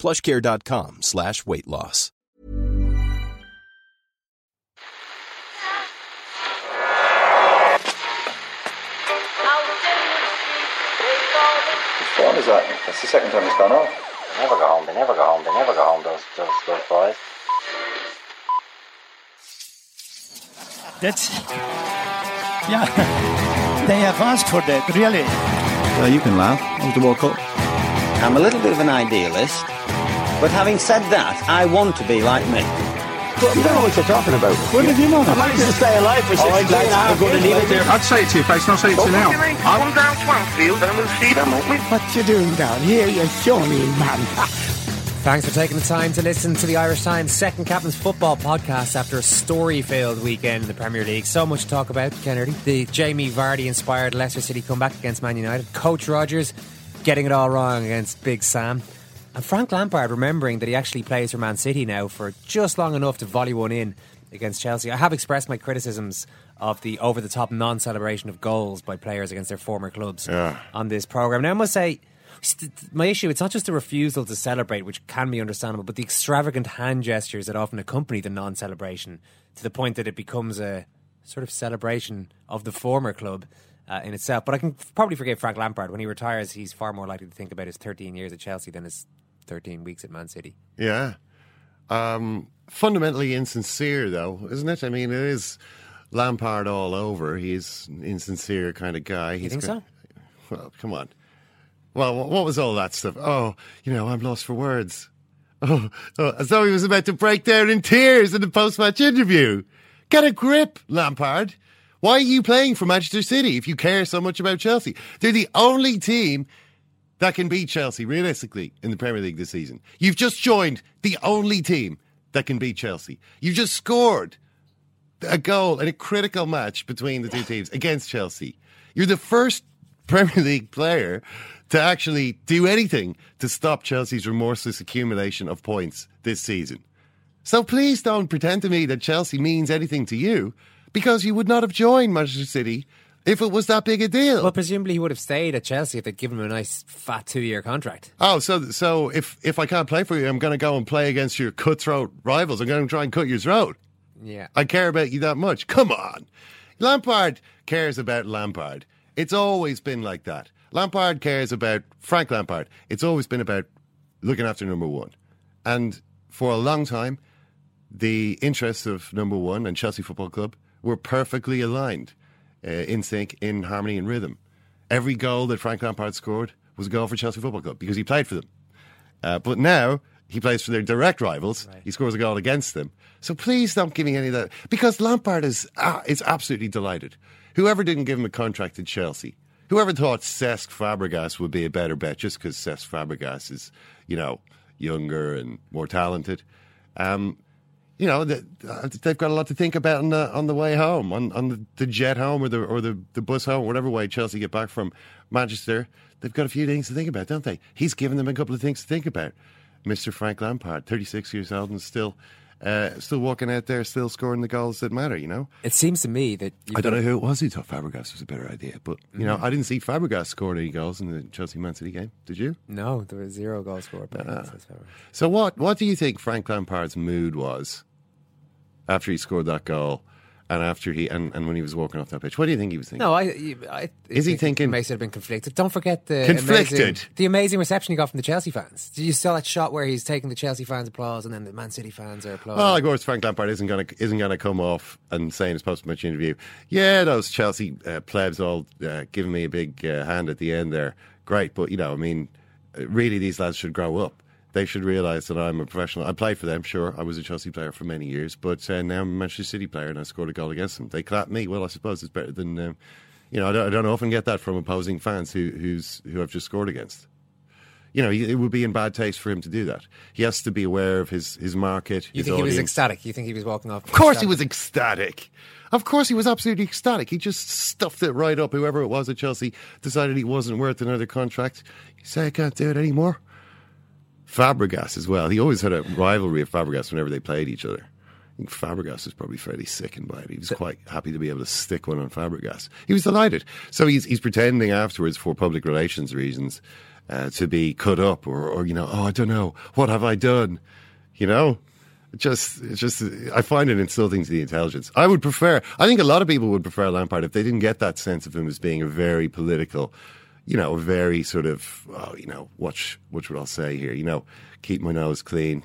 plushcare.com slash weight loss. Which one is that? That's the second time it's gone off. They never go home. They never go home. They never go home. Those those those boys. That's yeah. They have asked for that, really. Uh, you can laugh. It was the World Cup. I'm a little bit of an idealist, but having said that, I want to be like me. But you don't know what you're talking about. What did you know? I managed to stay alive for 16 and a half years. later. I'd say it to your face, not say it to you now. I am down Swanfield and we'll see them, won't we? What you doing down here, you shawny man? Thanks for taking the time to listen to the Irish Times second captain's football podcast after a story-filled weekend in the Premier League. So much to talk about, Kennedy. The Jamie Vardy-inspired Leicester City comeback against Man United. Coach Rodgers getting it all wrong against Big Sam. And Frank Lampard remembering that he actually plays for Man City now for just long enough to volley one in against Chelsea. I have expressed my criticisms of the over the top non celebration of goals by players against their former clubs on this programme. Now, I must say, my issue, it's not just the refusal to celebrate, which can be understandable, but the extravagant hand gestures that often accompany the non celebration to the point that it becomes a sort of celebration of the former club. Uh, in itself, but I can probably forgive Frank Lampard when he retires. He's far more likely to think about his 13 years at Chelsea than his 13 weeks at Man City. Yeah. Um, fundamentally insincere, though, isn't it? I mean, it is Lampard all over. He's an insincere kind of guy. You He's think got- so? Well, come on. Well, what was all that stuff? Oh, you know, I'm lost for words. Oh, oh, as though he was about to break down in tears in the post-match interview. Get a grip, Lampard. Why are you playing for Manchester City if you care so much about Chelsea? They're the only team that can beat Chelsea realistically in the Premier League this season. You've just joined the only team that can beat Chelsea. You've just scored a goal in a critical match between the two teams against Chelsea. You're the first Premier League player to actually do anything to stop Chelsea's remorseless accumulation of points this season. So please don't pretend to me that Chelsea means anything to you because he would not have joined Manchester City if it was that big a deal. Well, presumably he would have stayed at Chelsea if they'd given him a nice fat two-year contract. Oh, so so if if I can't play for you, I'm going to go and play against your cutthroat rivals. I'm going to try and cut your throat. Yeah. I care about you that much. Come on. Lampard cares about Lampard. It's always been like that. Lampard cares about Frank Lampard. It's always been about looking after number one. And for a long time, the interests of number one and Chelsea Football Club were perfectly aligned, uh, in sync, in harmony and rhythm. Every goal that Frank Lampard scored was a goal for Chelsea Football Club because he played for them. Uh, but now he plays for their direct rivals. He scores a goal against them. So please don't give me any of that because Lampard is uh, is absolutely delighted. Whoever didn't give him a contract at Chelsea, whoever thought Cesc Fabregas would be a better bet just because Cesc Fabregas is, you know, younger and more talented. Um, you know, uh, they've got a lot to think about on the on the way home, on, on the, jet home or the or the, the bus home, whatever way Chelsea get back from Manchester. They've got a few things to think about, don't they? He's given them a couple of things to think about. Mr. Frank Lampard, 36 years old and still uh, still walking out there, still scoring the goals that matter. You know. It seems to me that I don't know who it was who thought Fabregas was a better idea, but you know, I didn't see Fabregas scoring any goals in the Chelsea Man City game. Did you? No, there was zero goals scored. by. Fabregas. So what what do you think Frank Lampard's mood was after he scored that goal and after he and, and when he was walking off that pitch? What do you think he was thinking? No, I, I Is he thinking- He may have been conflicted. Don't forget the Conflicted? amazing, the amazing reception he got from the Chelsea fans. Did you saw that shot where he's taking the Chelsea fans' applause and then the Man City fans are applauding? Well, of course, Frank Lampard isn't going to isn't going to come off and say in his post-match interview, "Yeah, those Chelsea uh, plebs all uh, giving me a big uh, hand at the end there. Great, but you know, I mean, really, these lads should grow up. They should realise that I'm a professional. I played for them, sure. I was a Chelsea player for many years, but uh, now I'm a Manchester City player, and I scored a goal against them. They clapped me. Well, I suppose it's better than." Um, you know, I don't, I don't often get that from opposing fans who who's who I've just scored against you know, it would be in bad taste for him to do that. He has to be aware of his, his market. you his think he was ecstatic? You think he was walking off? Of course, he was ecstatic. Of course, he was absolutely ecstatic. He just stuffed it right up. Whoever it was at Chelsea decided he wasn't worth another contract. You say I can't do it anymore. Fabregas as well. He always had a rivalry with Fabregas whenever they played each other. I think Fabregas was probably fairly sickened by it. He was quite happy to be able to stick one on Fabregas. He was delighted. So he's he's pretending afterwards for public relations reasons uh, to be cut up or, or you know, oh I don't know, what have I done? You know, just just I find it insulting to the intelligence. I would prefer. I think a lot of people would prefer Lampard if they didn't get that sense of him as being a very political, you know, a very sort of oh, you know, watch what would I say here? You know, keep my nose clean.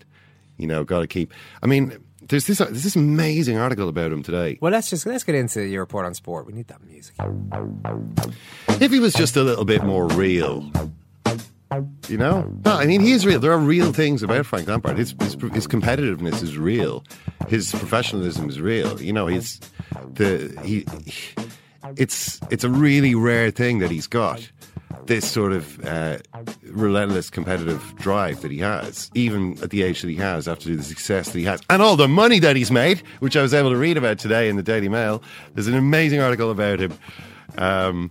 You know, got to keep. I mean, there's this there's this amazing article about him today. Well, let's just let's get into your report on sport. We need that music. If he was just a little bit more real. You know, no. I mean, he is real. There are real things about Frank Lampard. His, his his competitiveness is real. His professionalism is real. You know, he's the he. It's it's a really rare thing that he's got this sort of uh, relentless competitive drive that he has, even at the age that he has, after the success that he has, and all the money that he's made, which I was able to read about today in the Daily Mail. There's an amazing article about him. Um,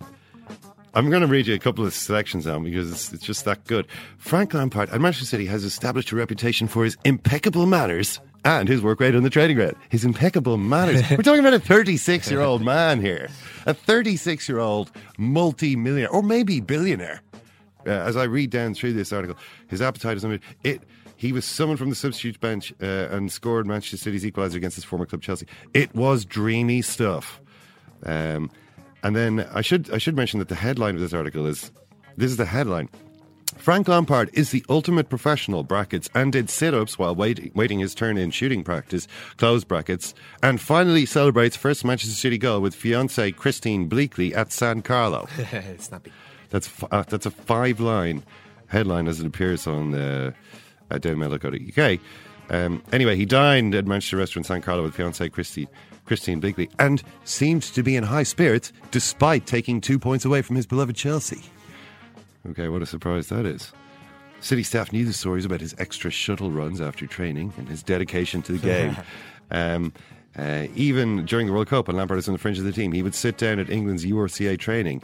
I'm going to read you a couple of selections now because it's, it's just that good. Frank Lampard at Manchester City has established a reputation for his impeccable manners and his work rate on the training ground. His impeccable manners. We're talking about a 36 year old man here, a 36 year old multi millionaire or maybe billionaire. Uh, as I read down through this article, his appetite is unlimited. It. He was summoned from the substitute bench uh, and scored Manchester City's equaliser against his former club Chelsea. It was dreamy stuff. Um, and then I should I should mention that the headline of this article is this is the headline. Frank Lampard is the ultimate professional brackets and did sit-ups while waiting, waiting his turn in shooting practice close brackets and finally celebrates first Manchester City goal with fiancee Christine Bleakley at San Carlo. Snappy. That's uh, that's a five line headline as it appears on the uh, uh, dailymail.co.uk. Um, anyway, he dined at Manchester restaurant San Carlo with fiancee Christy, Christine Bleakley and seemed to be in high spirits despite taking two points away from his beloved Chelsea. Okay, what a surprise that is. City staff knew the stories about his extra shuttle runs after training and his dedication to the game. um, uh, even during the World Cup, when Lampard was on the fringe of the team, he would sit down at England's URCA training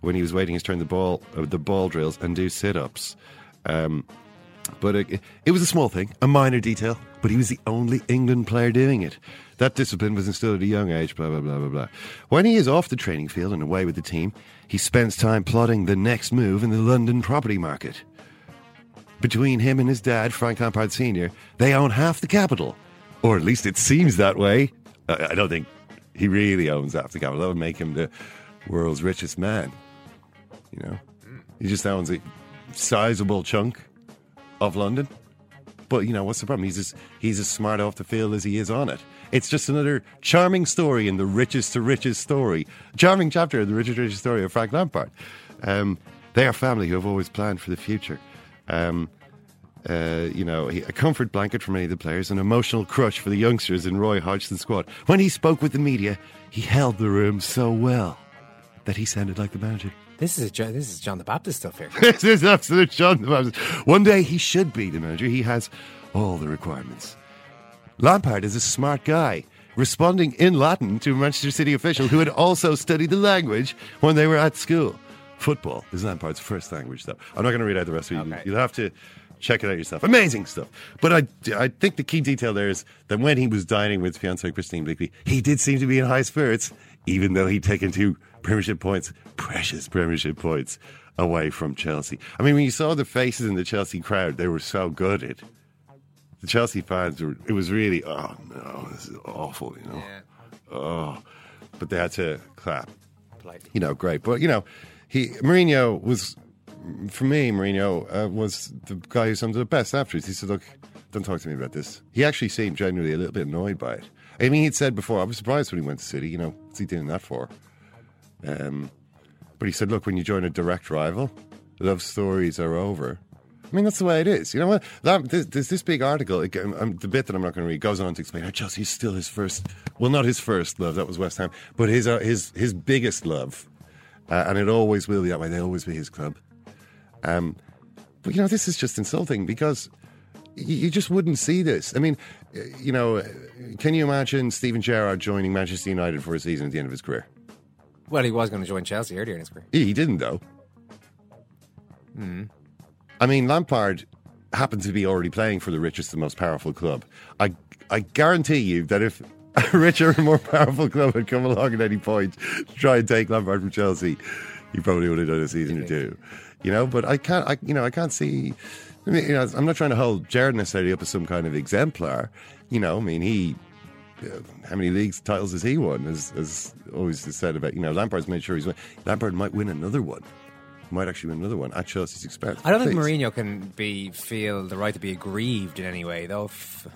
when he was waiting his turn the ball, uh, the ball drills, and do sit-ups. Um, but it, it was a small thing, a minor detail, but he was the only England player doing it. That discipline was instilled at a young age, blah, blah, blah, blah, blah. When he is off the training field and away with the team, he spends time plotting the next move in the London property market. Between him and his dad, Frank Lampard Sr., they own half the capital. Or at least it seems that way. I, don't think he really owns half the capital. That would make him the world's richest man. You know? He just owns a sizable chunk of London. But you know what's the problem? He's as he's as smart off the field as he is on it. It's just another charming story in the richest to richest story, charming chapter in the richest to richest story of Frank Lampard. Um, they are family who have always planned for the future. Um, uh, you know, a comfort blanket for many of the players, an emotional crush for the youngsters in Roy Hodgson's squad. When he spoke with the media, he held the room so well that he sounded like the manager. This is a, this is John the Baptist stuff here. this is absolute John the Baptist. One day he should be the manager. He has all the requirements. Lampard is a smart guy, responding in Latin to a Manchester City official who had also studied the language when they were at school. Football is Lampard's first language, though. I'm not going to read out the rest of it. Okay. You'll have to check it out yourself. Amazing stuff. But I, I think the key detail there is that when he was dining with fiancée Christine Bigby, he did seem to be in high spirits, even though he'd taken two Premiership points, precious Premiership points, away from Chelsea. I mean, when you saw the faces in the Chelsea crowd, they were so gutted. The Chelsea fans were, it was really, oh no, this is awful, you know. Oh, but they had to clap. You know, great. But, you know, he Mourinho was, for me, Mourinho uh, was the guy who summed it up best afterwards. He said, look, don't talk to me about this. He actually seemed genuinely a little bit annoyed by it. I mean, he'd said before, I was surprised when he went to City, you know, what's he doing that for? Um, but he said, look, when you join a direct rival, love stories are over. I mean, that's the way it is. You know what? That, this, this, this big article, it, um, the bit that I'm not going to read, goes on to explain how Chelsea's still his first, well, not his first love, that was West Ham, but his, uh, his, his biggest love. Uh, and it always will be that way. They'll always be his club. Um, but, you know, this is just insulting because you, you just wouldn't see this. I mean, uh, you know, can you imagine Steven Gerrard joining Manchester United for a season at the end of his career? Well, he was going to join Chelsea earlier in his career. He, he didn't, though. Hmm. I mean, Lampard happened to be already playing for the richest and most powerful club. I, I guarantee you that if a richer and more powerful club had come along at any point to try and take Lampard from Chelsea, he probably would have done a season or two. You know, but I can't. I you know I can't see. I mean, you know, I'm not trying to hold Gerrard necessarily up as some kind of exemplar. You know, I mean, he how many leagues titles has he won? As, as always is said about you know Lampard's made sure he's won. Lampard might win another one. Might actually win another one at Chelsea's expense. I don't think Please. Mourinho can be feel the right to be aggrieved in any way, though. F-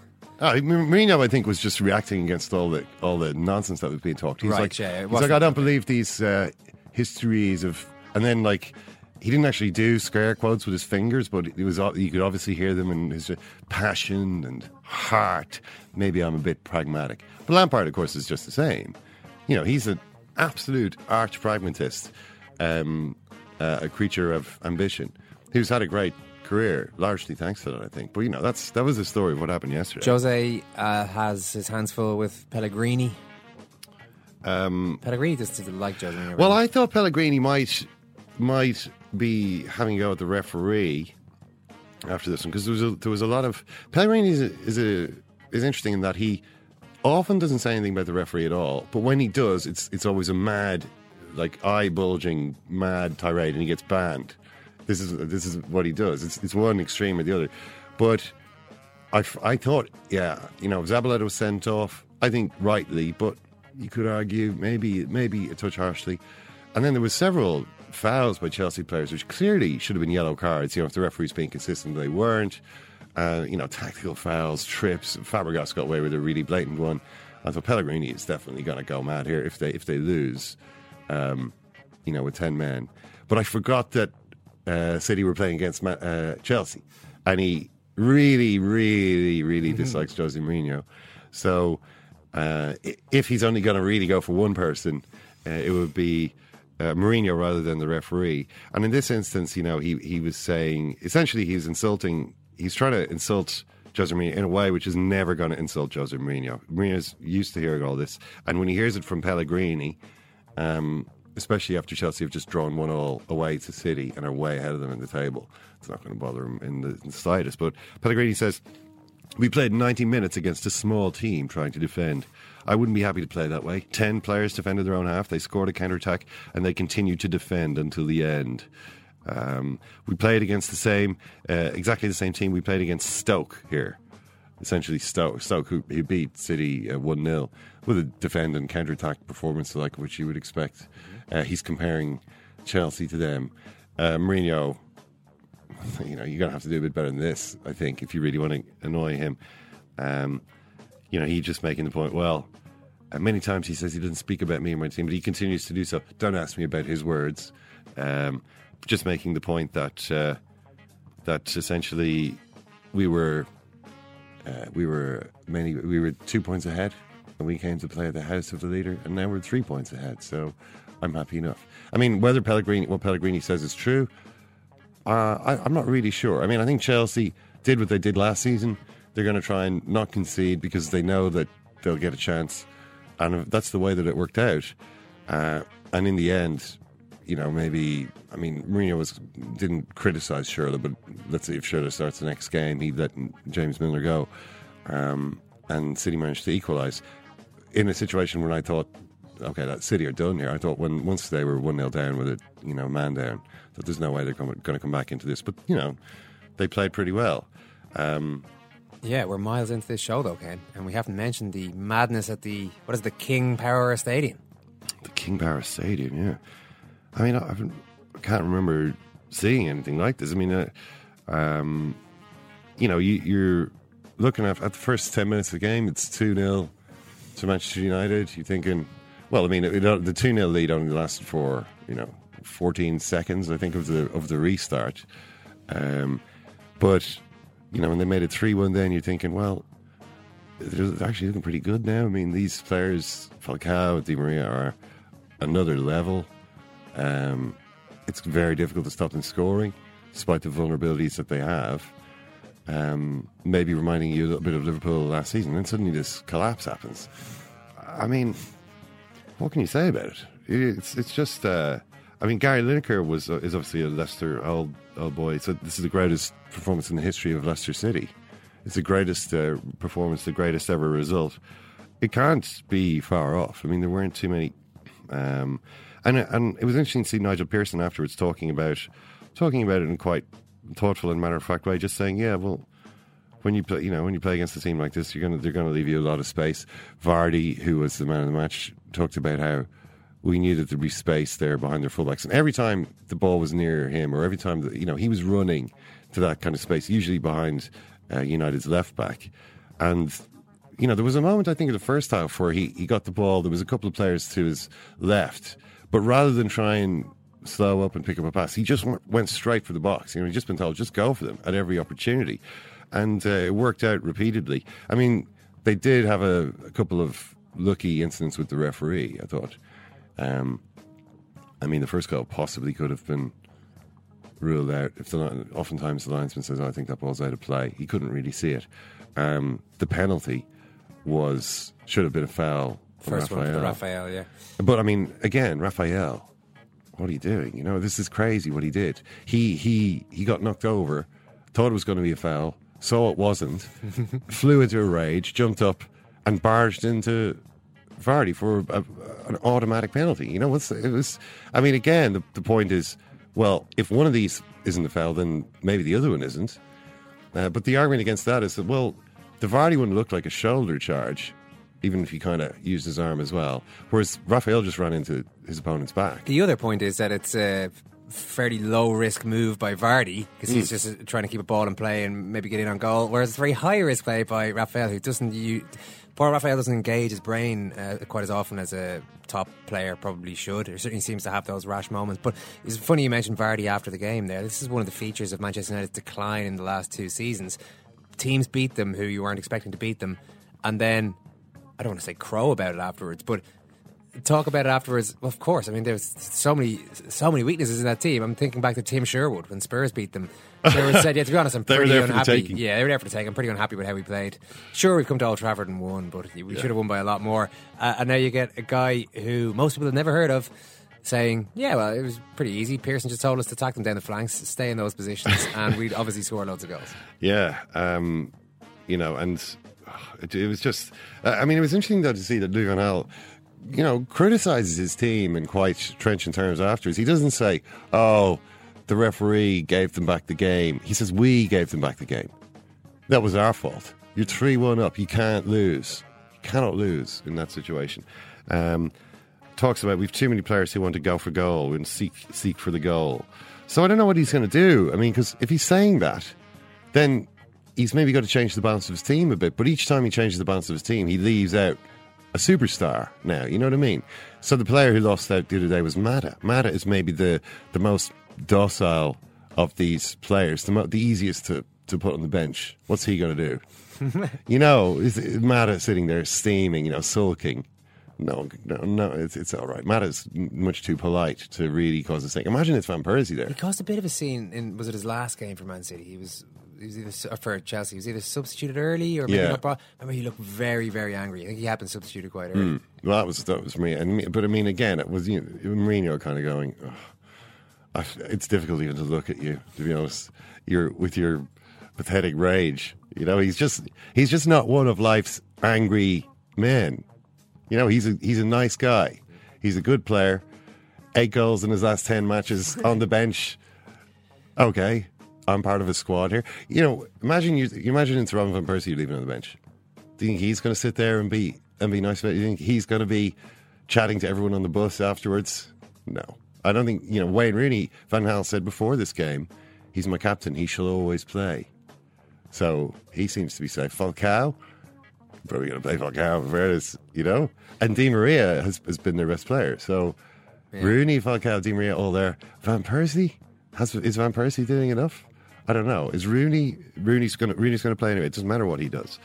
Oh, Mourinho, I think, was just reacting against all the all the nonsense that was being talked. He's Right, like, yeah, it he's like, I don't believe these uh, histories of, and then like. He didn't actually do scare quotes with his fingers, but it was you could obviously hear them in his passion and heart. Maybe I'm a bit pragmatic, but Lampard, of course, is just the same. You know, he's an absolute arch pragmatist, um, uh, a creature of ambition, who's had a great career, largely thanks to that, I think. But you know, that's that was the story of what happened yesterday. Jose uh, has his hands full with Pellegrini. Um, Pellegrini just doesn't like Jose. Well. I thought Pellegrini might might be having a go at the referee after this one because there was a, there was a lot of Pellegrini is a, is a is interesting in that he often doesn't say anything about the referee at all, but when he does, it's it's always a mad, like eye bulging mad tirade, and he gets banned. This is this is what he does. It's it's one extreme or the other, but. I, I thought, yeah, you know, Zabaleta was sent off. I think rightly, but you could argue maybe maybe a touch harshly. And then there was several fouls by Chelsea players, which clearly should have been yellow cards. You know, if the referees being consistent, they weren't. Uh, you know, tactical fouls, trips. Fabregas got away with a really blatant one. I thought Pellegrini is definitely going to go mad here if they if they lose. Um, you know, with ten men. But I forgot that uh, City were playing against uh, Chelsea, and he really, really, really dislikes Jose Mourinho. So uh, if he's only going to really go for one person, uh, it would be uh, Mourinho rather than the referee. And in this instance, you know, he he was saying essentially he's insulting. He's trying to insult. Jose Mourinho in a way which is never going to insult Jose Mourinho. Mourinho's used to hearing all this, and when he hears it from Pellegrini, um, especially after Chelsea have just drawn one all away to City and are way ahead of them in the table. It's not going to bother him in the, in the slightest. But Pellegrini says, We played 90 minutes against a small team trying to defend. I wouldn't be happy to play that way. 10 players defended their own half, they scored a counter attack, and they continued to defend until the end. Um, we played against the same, uh, exactly the same team we played against Stoke here essentially Stoke, Stoke who, who beat City uh, 1 0 with a defend and counter attack performance like which you would expect. Uh, he's comparing Chelsea to them. Uh, Mourinho, you know, you're going to have to do a bit better than this, I think, if you really want to annoy him. Um, you know, he's just making the point, well, uh, many times he says he doesn't speak about me and my team, but he continues to do so. Don't ask me about his words. Um, just making the point that uh, that essentially we were uh, we were many we were two points ahead when we came to play at the house of the leader, and now we're three points ahead. So I'm happy enough. I mean, whether Pellegrini what Pellegrini says is true, uh, I, I'm not really sure. I mean, I think Chelsea did what they did last season. They're going to try and not concede because they know that they'll get a chance, and that's the way that it worked out. Uh, and in the end, you know, maybe I mean Mourinho was didn't criticize Schürrle, but let's see if Schürrle starts the next game, he let James Milner go, um, and City managed to equalise in a situation when I thought, okay, that City are done here. I thought when once they were one 0 down with a you know man down, that there's no way they're going to come back into this. But you know, they played pretty well. Um, Yeah, we're miles into this show though, Ken, and we haven't mentioned the madness at the what is the King Power Stadium. the King Power Stadium, yeah. I mean, I, I can't remember seeing anything like this. I mean, uh, um, you know, you, you're looking at, at the first 10 minutes of the game, it's 2 0 to Manchester United. You're thinking, well, I mean, it, it, the 2 0 lead only lasted for, you know, 14 seconds, I think, of the, of the restart. Um, but, you know, when they made it 3 1, then you're thinking, well, they're actually looking pretty good now. I mean, these players, Falcao, Di Maria, are another level. Um, it's very difficult to stop them scoring, despite the vulnerabilities that they have. Um, maybe reminding you a little bit of Liverpool last season, and suddenly this collapse happens. I mean, what can you say about it? It's it's just. Uh, I mean, Gary Lineker was uh, is obviously a Leicester old old boy. So this is the greatest performance in the history of Leicester City. It's the greatest uh, performance, the greatest ever result. It can't be far off. I mean, there weren't too many, um, and and it was interesting to see Nigel Pearson afterwards talking about talking about it in quite thoughtful and matter of fact way, just saying, yeah, well, when you play, you know, when you play against a team like this, you're gonna they're gonna leave you a lot of space. Vardy, who was the man of the match, talked about how we needed to be space there behind their fullbacks, and every time the ball was near him, or every time that you know he was running to that kind of space, usually behind uh, United's left back, and you know there was a moment I think in the first half where he he got the ball. There was a couple of players to his left, but rather than try and slow up and pick up a pass, he just went, straight for the box. You know, he'd just been told just go for them at every opportunity, and uh, it worked out repeatedly. I mean, they did have a, a couple of lucky incidents with the referee. I thought. Um, I mean, the first goal possibly could have been ruled out. If the oftentimes the linesman says, oh, "I think that ball's out of play," he couldn't really see it. Um, the penalty was should have been a foul. First one for Raphael. Raphael, yeah. But I mean, again, Raphael, what are you doing? You know, this is crazy what he did. He he he got knocked over, thought it was going to be a foul, saw it wasn't, flew into a rage, jumped up, and barged into Vardy for a, an automatic penalty. You know, what's it was? I mean, again, the, the point is, well, if one of these isn't a foul, then maybe the other one isn't. Uh, but the argument against that is that well, the Vardy one looked like a shoulder charge, even if he kind of used his arm as well. Whereas Raphael just ran into his opponent's back. The other point is that it's a fairly low risk move by Vardy because he's just uh, trying to keep a ball in play and maybe get in on goal. Whereas it's very high risk play by Raphael, who doesn't you. Poor Raphael doesn't engage his brain uh, quite as often as a top player probably should. Or certainly seems to have those rash moments. But it's funny you mentioned Vardy after the game. There, this is one of the features of Manchester United's decline in the last two seasons. Teams beat them who you weren't expecting to beat them, and then I don't want to say crow about it afterwards, but talk about it afterwards. Of course, I mean there's so many so many weaknesses in that team. I'm thinking back to Tim Sherwood when Spurs beat them. Sherwood said, "Yeah, to be honest, I'm pretty there unhappy. Yeah, they were there for the take. I'm pretty unhappy with how we played. Sure, we've come to Old Trafford and won, but we should have won by a lot more. Uh, and now you get a guy who most people have never heard of." Saying, yeah, well, it was pretty easy. Pearson just told us to attack them down the flanks, stay in those positions, and we'd obviously score loads of goals. Yeah, um, you know, and it, it was just. Uh, I mean, it was interesting though to see that Louis Van Gaal, you know, criticizes his team in quite trenchant terms afterwards. He doesn't say, "Oh, the referee gave them back the game." He says, "We gave them back the game. That was our fault. You're three one up. You can't lose. You cannot lose in that situation." Um, talks about we've too many players who want to go for goal and seek seek for the goal. So I don't know what he's going to do. I mean, because if he's saying that, then he's maybe got to change the balance of his team a bit. But each time he changes the balance of his team, he leaves out a superstar now. You know what I mean? So the player who lost out the other day was Mata. Mata is maybe the, the most docile of these players, the, mo- the easiest to, to put on the bench. What's he going to do? you know, is Mata sitting there steaming, you know, sulking. No, no, no, it's, it's all right. Mata's much too polite to really cause a stink. Imagine it's Van Persie there. He caused a bit of a scene in was it his last game for Man City? He was he was either uh, for Chelsea. He was either substituted early or maybe Yeah. not brought. Remember, he looked very very angry. I think he had been substituted quite early. Hmm. Well, that was that was me. And but I mean, again, it was you know, Mourinho kind of going. I, it's difficult even to look at you. To be honest, you're with your pathetic rage. You know, he's just he's just not one of life's angry men. You know, he's a he's a nice guy. He's a good player. Eight goals in his last ten matches on the bench. Okay, I'm part of a squad here. You know, imagine you, you imagine it's Robin van Persie leaving on the bench. Do you think he's going to sit there and be and be nice about it? Do you think he's going to be chatting to everyone on the bus afterwards? No, I don't think. You know, Wayne Rooney, Van Gaal said before this game, he's my captain. He shall always play. So he seems to be safe. Falcao, probably going to play Falcao. For fairness, you know, and Di Maria has, has been their best player. So Rooney, Falcao, Di Maria, all there. Van Persie has is Van Persie doing enough? I don't know. Is Rooney Rooney's going to Rooney's going to play anyway? It doesn't matter what he does.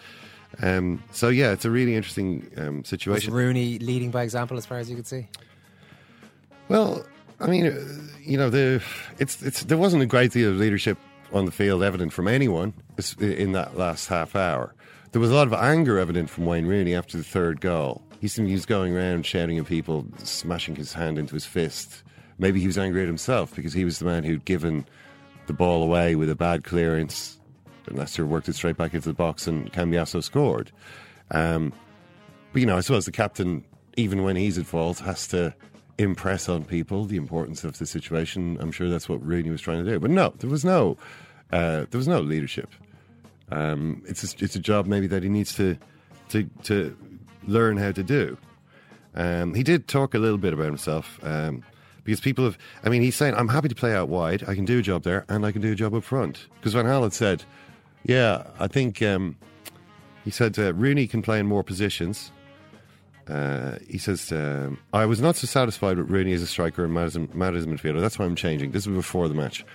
Um, so yeah, it's a really interesting um, Was situation. Rooney leading by example as far as you could see? Well, I mean, uh, you know, the it's it's there wasn't a great deal of leadership on the field evident from anyone in that last half hour. There was a lot of anger evident from Wayne Rooney after the third goal. He seemed he was going around shouting at people, smashing his hand into his fist. Maybe he was angry at himself because he was the man who'd given the ball away with a bad clearance. And Leicester worked it straight back into the box, and Cambiasso scored. Um, but you know, I suppose the captain, even when he's at fault, has to impress on people the importance of the situation. I'm sure that's what Rooney was trying to do. But no, there was no, uh, there was no leadership. Um, it's a, it's a job maybe that he needs to to to learn how to do. Um, he did talk a little bit about himself um, because people have. I mean, he's saying, "I'm happy to play out wide. I can do a job there, and I can do a job up front." Because Van had said, "Yeah, I think." Um, he said uh, Rooney can play in more positions. Uh, he says, um, I was not so satisfied with Rooney as a striker and Matt as, Matt as a midfielder. That's why I'm changing. This was before the match.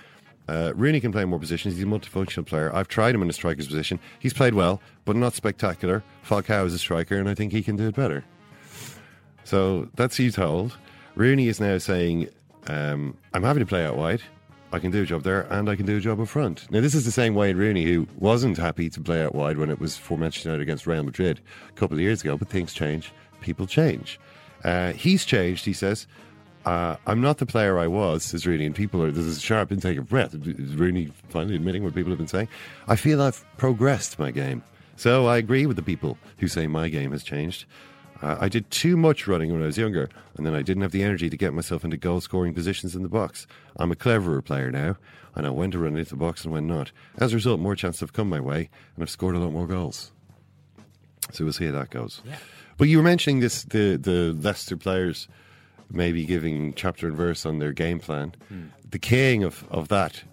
Uh, Rooney can play in more positions. He's a multifunctional player. I've tried him in a striker's position. He's played well, but not spectacular. Falcao is a striker, and I think he can do it better. So that's you told. Rooney is now saying, um, I'm happy to play out wide. I can do a job there, and I can do a job up front. Now, this is the same Wayne Rooney who wasn't happy to play out wide when it was for Manchester United against Real Madrid a couple of years ago, but things change. People change. Uh, he's changed, he says. Uh, I'm not the player I was, says Rooney, and people are, there's a sharp intake of breath. Is Rooney finally admitting what people have been saying? I feel I've progressed my game. So I agree with the people who say my game has changed. Uh, I did too much running when I was younger, and then I didn't have the energy to get myself into goal scoring positions in the box. I'm a cleverer player now. And I know when to run into the box and when not. As a result, more chances have come my way, and I've scored a lot more goals. So we'll see how that goes. But you were mentioning this the the Leicester players maybe giving chapter and verse on their game plan. The king of, of that,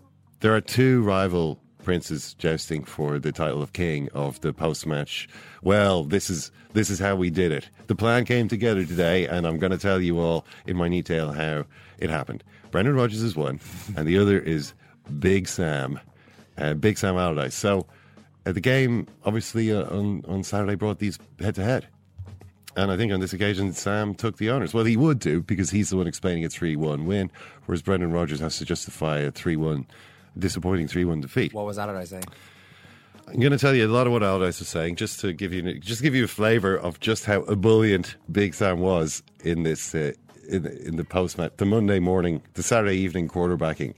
there are two rival princes jousting for the title of king of the post match. Well, this is this is how we did it. The plan came together today, and I'm going to tell you all in my detail how it happened. Brendan Rodgers is one, and the other is Big Sam, uh, Big Sam Allardyce. So uh, the game, obviously, uh, on on Saturday brought these head to head. And I think on this occasion, Sam took the honours. Well, he would do because he's the one explaining a 3 1 win, whereas Brendan Rodgers has to justify a 3 1, disappointing 3 1 defeat. What was Allardyce saying? I'm going to tell you a lot of what Allardyce was saying, just to give you just to give you a flavour of just how ebullient Big Sam was in this uh, in, in the post match, the Monday morning, the Saturday evening quarterbacking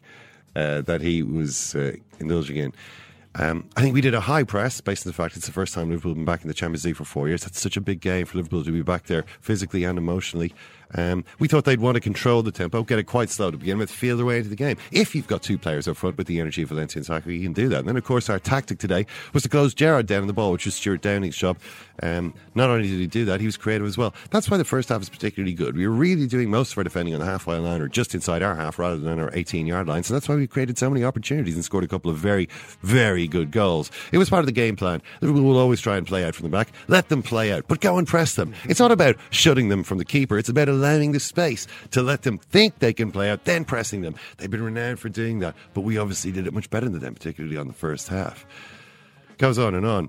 uh, that he was uh, indulging in. Um, I think we did a high press based on the fact it's the first time Liverpool have been back in the Champions League for four years. That's such a big game for Liverpool to be back there physically and emotionally. Um, we thought they'd want to control the tempo, get it quite slow to begin with, feel their way into the game. If you've got two players up front with the energy of Valencia and Sakho, you can do that. And then, of course, our tactic today was to close Gerrard down in the ball, which was Stuart Downing's job. Um, not only did he do that, he was creative as well. That's why the first half is particularly good. We were really doing most of our defending on the halfway line or just inside our half rather than our 18 yard line. So that's why we created so many opportunities and scored a couple of very, very good goals. It was part of the game plan. Liverpool will always try and play out from the back. Let them play out, but go and press them. It's not about shutting them from the keeper. It's about allowing the space to let them think they can play out, then pressing them. They've been renowned for doing that, but we obviously did it much better than them, particularly on the first half. Goes on and on.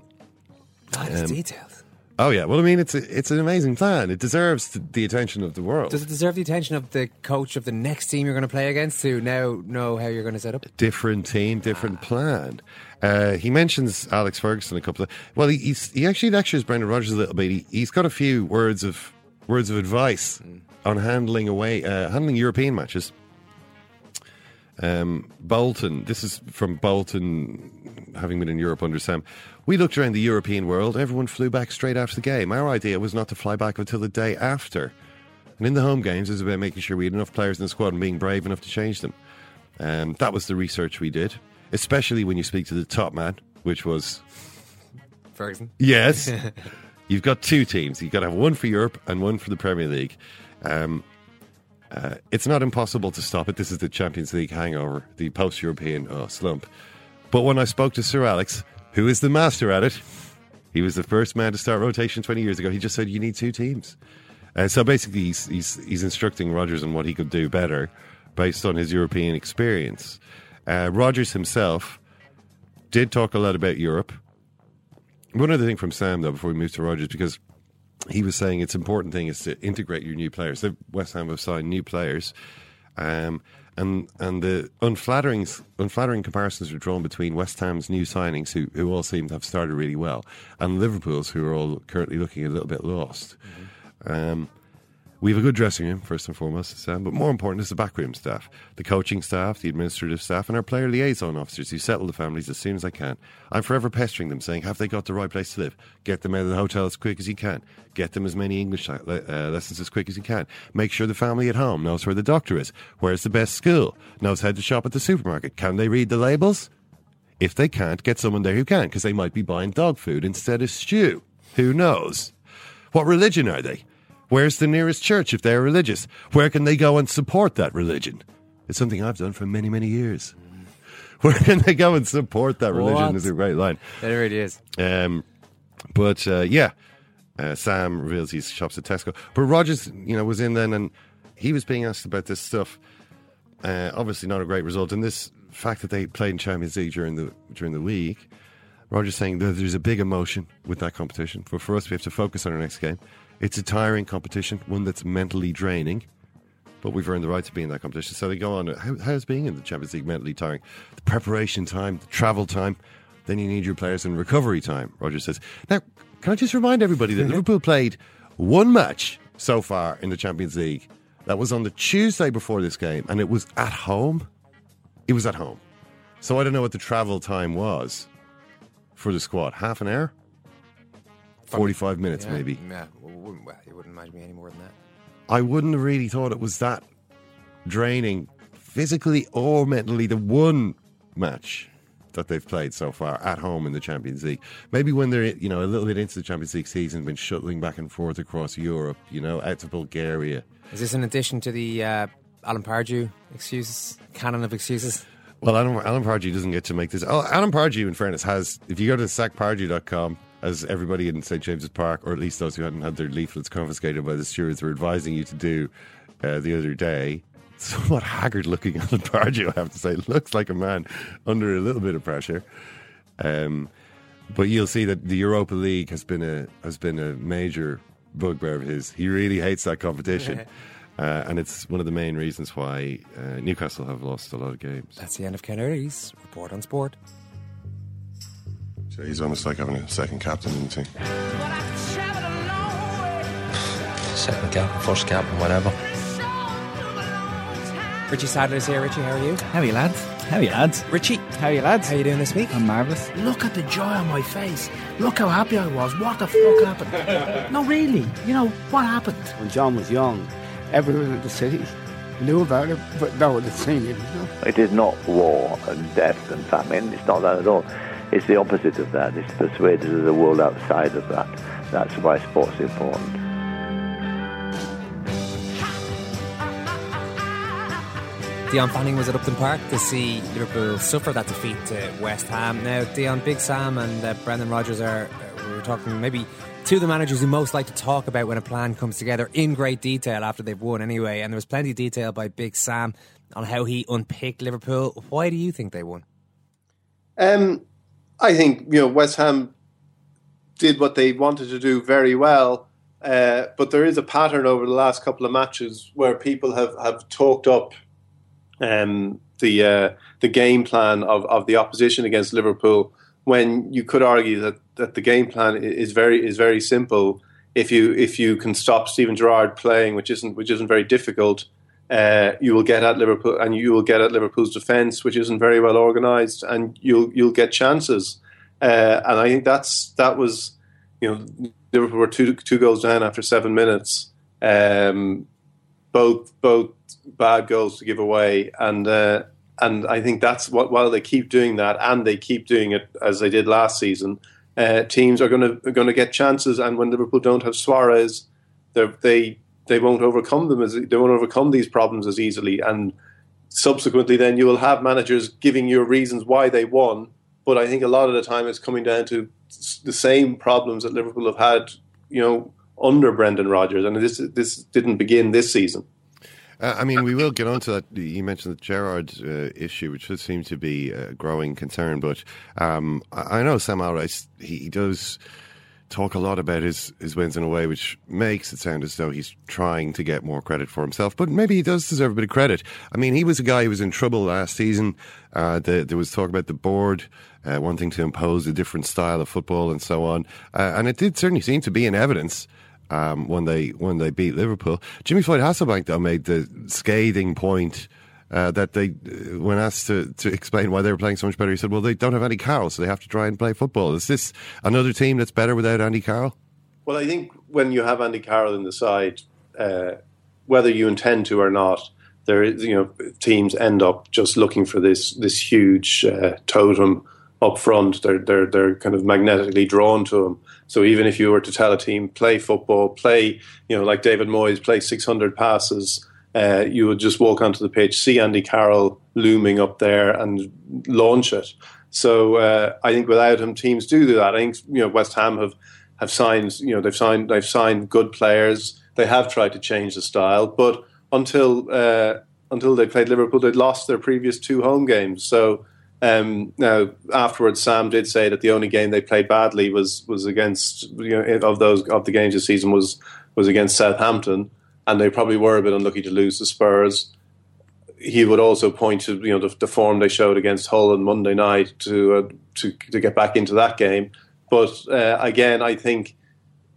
Oh, Um, detailed. Oh yeah, well I mean it's a, it's an amazing plan. It deserves the, the attention of the world. Does it deserve the attention of the coach of the next team you're going to play against to now know how you're going to set up? different team, different plan. Uh, he mentions Alex Ferguson a couple of. Well, he he's, he actually lectures Brendan Rodgers a little bit. He, he's got a few words of words of advice on handling away uh, handling European matches. Um, Bolton, this is from Bolton, having been in Europe under Sam. We looked around the European world. Everyone flew back straight after the game. Our idea was not to fly back until the day after. And in the home games, it was about making sure we had enough players in the squad and being brave enough to change them. Um, that was the research we did, especially when you speak to the top man, which was Ferguson. Yes. You've got two teams. You've got to have one for Europe and one for the Premier League. Um, uh, it's not impossible to stop it. This is the Champions League hangover, the post European oh, slump. But when I spoke to Sir Alex, who is the master at it, he was the first man to start rotation 20 years ago. He just said, You need two teams. Uh, so basically, he's, he's, he's instructing Rodgers on what he could do better based on his European experience. Uh, Rodgers himself did talk a lot about Europe. One other thing from Sam, though, before we move to Rodgers, because he was saying it's important thing is to integrate your new players. The West Ham have signed new players, um, and and the unflattering unflattering comparisons were drawn between West Ham's new signings, who who all seem to have started really well, and Liverpool's, who are all currently looking a little bit lost. Um, we have a good dressing room, first and foremost, Sam, but more important is the backroom staff, the coaching staff, the administrative staff, and our player liaison officers who settle the families as soon as I can. I'm forever pestering them, saying, Have they got the right place to live? Get them out of the hotel as quick as you can. Get them as many English uh, lessons as quick as you can. Make sure the family at home knows where the doctor is, where's the best school, knows how to shop at the supermarket. Can they read the labels? If they can't, get someone there who can, because they might be buying dog food instead of stew. Who knows? What religion are they? Where's the nearest church if they're religious? Where can they go and support that religion? It's something I've done for many, many years. Where can they go and support that religion? What? Is a great line. It really is. Um, but uh, yeah, uh, Sam reveals he shops at Tesco. But Rodgers, you know, was in then and he was being asked about this stuff. Uh, obviously, not a great result. And this fact that they played in Champions League during the during the week, Rodgers saying that there's a big emotion with that competition. But for us, we have to focus on our next game. It's a tiring competition, one that's mentally draining. But we've earned the right to be in that competition. So they go on. How, how's being in the Champions League mentally tiring? The preparation time, the travel time. Then you need your players in recovery time, Roger says. Now, can I just remind everybody that Liverpool played one match so far in the Champions League. That was on the Tuesday before this game, and it was at home. It was at home. So I don't know what the travel time was for the squad. Half an hour? 45 minutes, Yeah, maybe. Yeah, well, wouldn't- you wouldn't imagine me any more than that. I wouldn't have really thought it was that draining physically or mentally the one match that they've played so far at home in the Champions League. Maybe when they're you know a little bit into the Champions League season, been shuttling back and forth across Europe, you know, out to Bulgaria. Is this in addition to the uh, Alan Pardew excuses, canon of excuses? Well, Alan, Alan Pardew doesn't get to make this. Oh, Alan Pardew, in fairness, has, if you go to sackpardew.com, as everybody in St. James's Park, or at least those who hadn't had their leaflets confiscated by the stewards, were advising you to do uh, the other day, somewhat haggard looking Alan Pardew, I have to say. Looks like a man under a little bit of pressure. Um, but you'll see that the Europa League has been a has been a major bugbear of his. He really hates that competition. Uh, and it's one of the main reasons why uh, Newcastle have lost a lot of games. That's the end of Ken Early's report on sport. So he's almost like having a second captain in the team. Second captain, first captain, whatever. Richie Sadler's here. Richie, how are you? How are you, lads? How are you, lads? Richie, how are you, lads? How are you doing this week? I'm marvellous. Look at the joy on my face. Look how happy I was. What the fuck happened? no, really. You know, what happened? When John was young, everyone in the city knew about it, but no one had seen it. You know? It is not war and death and famine. It's not that at all. It's the opposite of that. It's persuaded of the world outside of that. That's why sport's important. Dion Fanning was at Upton Park to see Liverpool suffer that defeat to West Ham. Now, Dion, Big Sam and uh, Brendan Rodgers are, uh, we were talking maybe two of the managers who most like to talk about when a plan comes together in great detail after they've won anyway. And there was plenty of detail by Big Sam on how he unpicked Liverpool. Why do you think they won? Um, I think you know West Ham did what they wanted to do very well, uh, but there is a pattern over the last couple of matches where people have, have talked up um, the uh, the game plan of, of the opposition against Liverpool. When you could argue that, that the game plan is very is very simple if you if you can stop Steven Gerrard playing, which isn't which isn't very difficult, uh, you will get at Liverpool, and you will get at Liverpool's defence, which isn't very well organised, and you'll you'll get chances. Uh, and I think that's that was, you know, Liverpool were two two goals down after seven minutes. Um, both both bad goals to give away, and uh, and I think that's what while they keep doing that, and they keep doing it as they did last season, uh, teams are going to going to get chances. And when Liverpool don't have Suarez, they they won't overcome them as they won't overcome these problems as easily. And subsequently, then you will have managers giving you reasons why they won. But I think a lot of the time it's coming down to the same problems that Liverpool have had, you know, under Brendan Rodgers, and this this didn't begin this season. Uh, I mean, we will get on to that. You mentioned the Gerrard uh, issue, which does seem to be a growing concern. But um, I, know Sam Allardyce, he, does talk a lot about his, his wins in a way which makes it sound as though he's trying to get more credit for himself. But maybe he does deserve a bit of credit. I mean, he was a guy who was in trouble last season. Uh, the, there was talk about the board uh, wanting to impose a different style of football and so on. Uh, and it did certainly seem to be in evidence um, when they when they beat Liverpool. Jimmy Floyd Hasselbaink though made the scathing point. Uh, that they, uh, when asked to, to explain why they were playing so much better, he said, "Well, they don't have Andy Carroll, so they have to try and play football." Is this another team that's better without Andy Carroll? Well, I think when you have Andy Carroll in the side, uh, whether you intend to or not, there is you know teams end up just looking for this this huge uh, totem up front. They're they're they're kind of magnetically drawn to him. So even if you were to tell a team play football, play you know like David Moyes, play 600 passes, uh, you would just walk onto the pitch, see Andy Carroll looming up there, and launch it. So uh, I think without him, teams do do that. I think you know West Ham have have signed you know they've signed they've signed good players. They have tried to change the style, but until uh, until they played Liverpool, they'd lost their previous two home games. So um, now, afterwards, Sam did say that the only game they played badly was was against you know of those of the games this season was was against Southampton, and they probably were a bit unlucky to lose to Spurs. He would also point to you know the, the form they showed against Hull on Monday night to uh, to to get back into that game. But uh, again, I think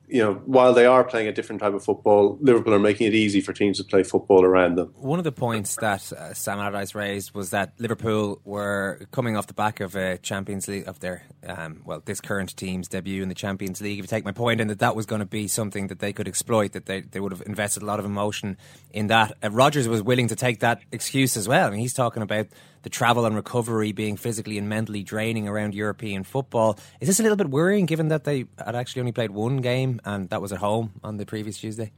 you know, while they are playing a different type of football, Liverpool are making it easy for teams to play football around them. One of the points that uh, Sam Allardyce raised was that Liverpool were coming off the back of a Champions League of their, um, well, this current team's debut in the Champions League. If you take my point, and that that was going to be something that they could exploit, that they, they would have invested a lot of emotion in that. Uh, Rodgers was willing to take that excuse as well. I mean, he's talking about the travel and recovery being physically and mentally draining around European football. Is this a little bit worrying given that they had actually only played one game and that was at home on the previous Tuesday?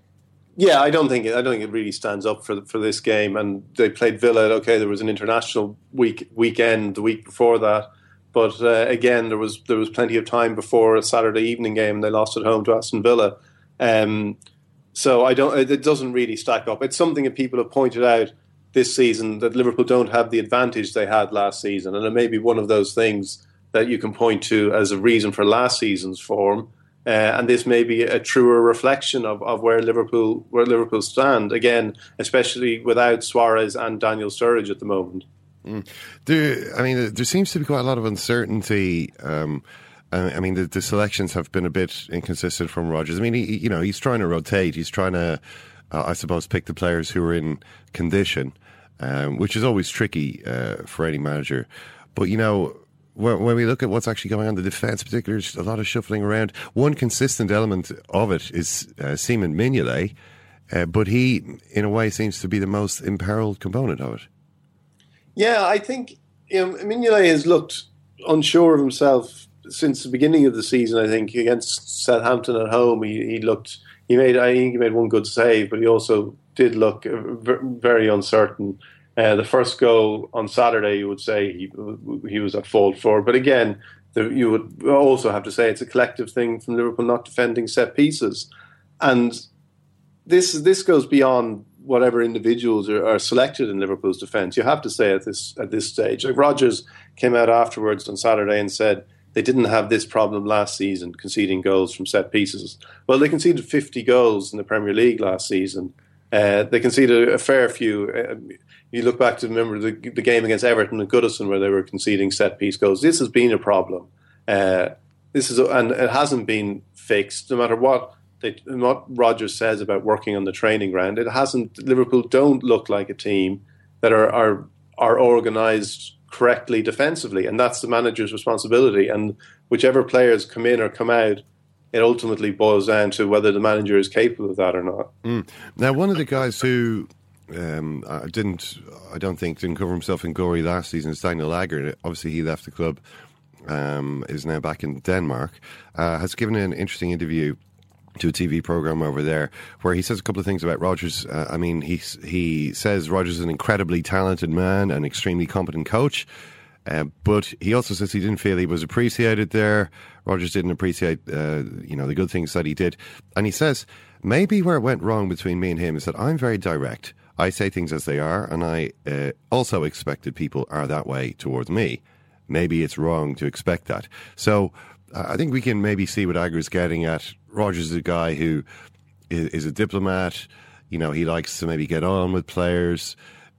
Yeah, I don't think it, I don't think it really stands up for for this game. And they played Villa. Okay, there was an international week weekend the week before that, but uh, again there was there was plenty of time before a Saturday evening game. They lost at home to Aston Villa. Um, so I don't. It doesn't really stack up. It's something that people have pointed out this season that Liverpool don't have the advantage they had last season, and it may be one of those things that you can point to as a reason for last season's form. Uh, and this may be a truer reflection of, of where Liverpool where Liverpool stand again, especially without Suarez and Daniel Sturridge at the moment. Mm. There, I mean, there seems to be quite a lot of uncertainty. Um, I mean, the, the, selections have been a bit inconsistent from Rodgers. I mean, he, you know, he's trying to rotate. He's trying to uh, I suppose, pick the players who are in condition, um, which is always tricky uh, for any manager. But, you know, when, when, we look at what's actually going on, the defence, particularly, a lot of shuffling around. One consistent element of it is uh, Simon Mignolet, uh, but he, in a way, seems to be the most imperiled component of it. Yeah, I think you know, Mignolet has looked unsure of himself since the beginning of the season. I think against Southampton at home, he, he looked he made I think he made one good save, but he also did look very uncertain. Uh, the first goal on Saturday, you would say he he was at fault for, but again, the, you would also have to say it's a collective thing from Liverpool not defending set pieces, and this this goes beyond whatever individuals are, are, selected in Liverpool's defence. You have to say at this at this stage, like Rodgers came out afterwards on Saturday and said they didn't have this problem last season, conceding goals from set pieces. Well, they conceded 50 goals in the Premier League last season. Uh, they conceded a fair few. Uh, you look back to remember the, the, game against Everton and Goodison where they were conceding set piece goals. This has been a problem. Uh, this is, and it hasn't been fixed. No matter what they, what Rodgers says about working on the training ground, it hasn't. Liverpool don't look like a team that are are are organised correctly defensively, and that's the manager's responsibility. And whichever players come in or come out, it ultimately boils down to whether the manager is capable of that or not. Mm. Now, one of the guys who um, I didn't, I don't think, didn't cover himself in glory last season is Daniel Agger. Obviously, he left the club, um, is now back in Denmark, uh, has given an interesting interview to a TV program over there where he says a couple of things about Rodgers. Uh, I mean, he he says Rodgers is an incredibly talented man, an extremely competent coach. Uh, but he also says he didn't feel he was appreciated there. Rodgers didn't appreciate, uh, you know, the good things that he did. And he says maybe where it went wrong between me and him is that I'm very direct. I say things as they are, and I uh, also expected people are that way towards me. Maybe it's wrong to expect that. So I think we can maybe see what Agger's getting at. Rodgers is a guy who is, is a diplomat. You know, he likes to maybe get on with players.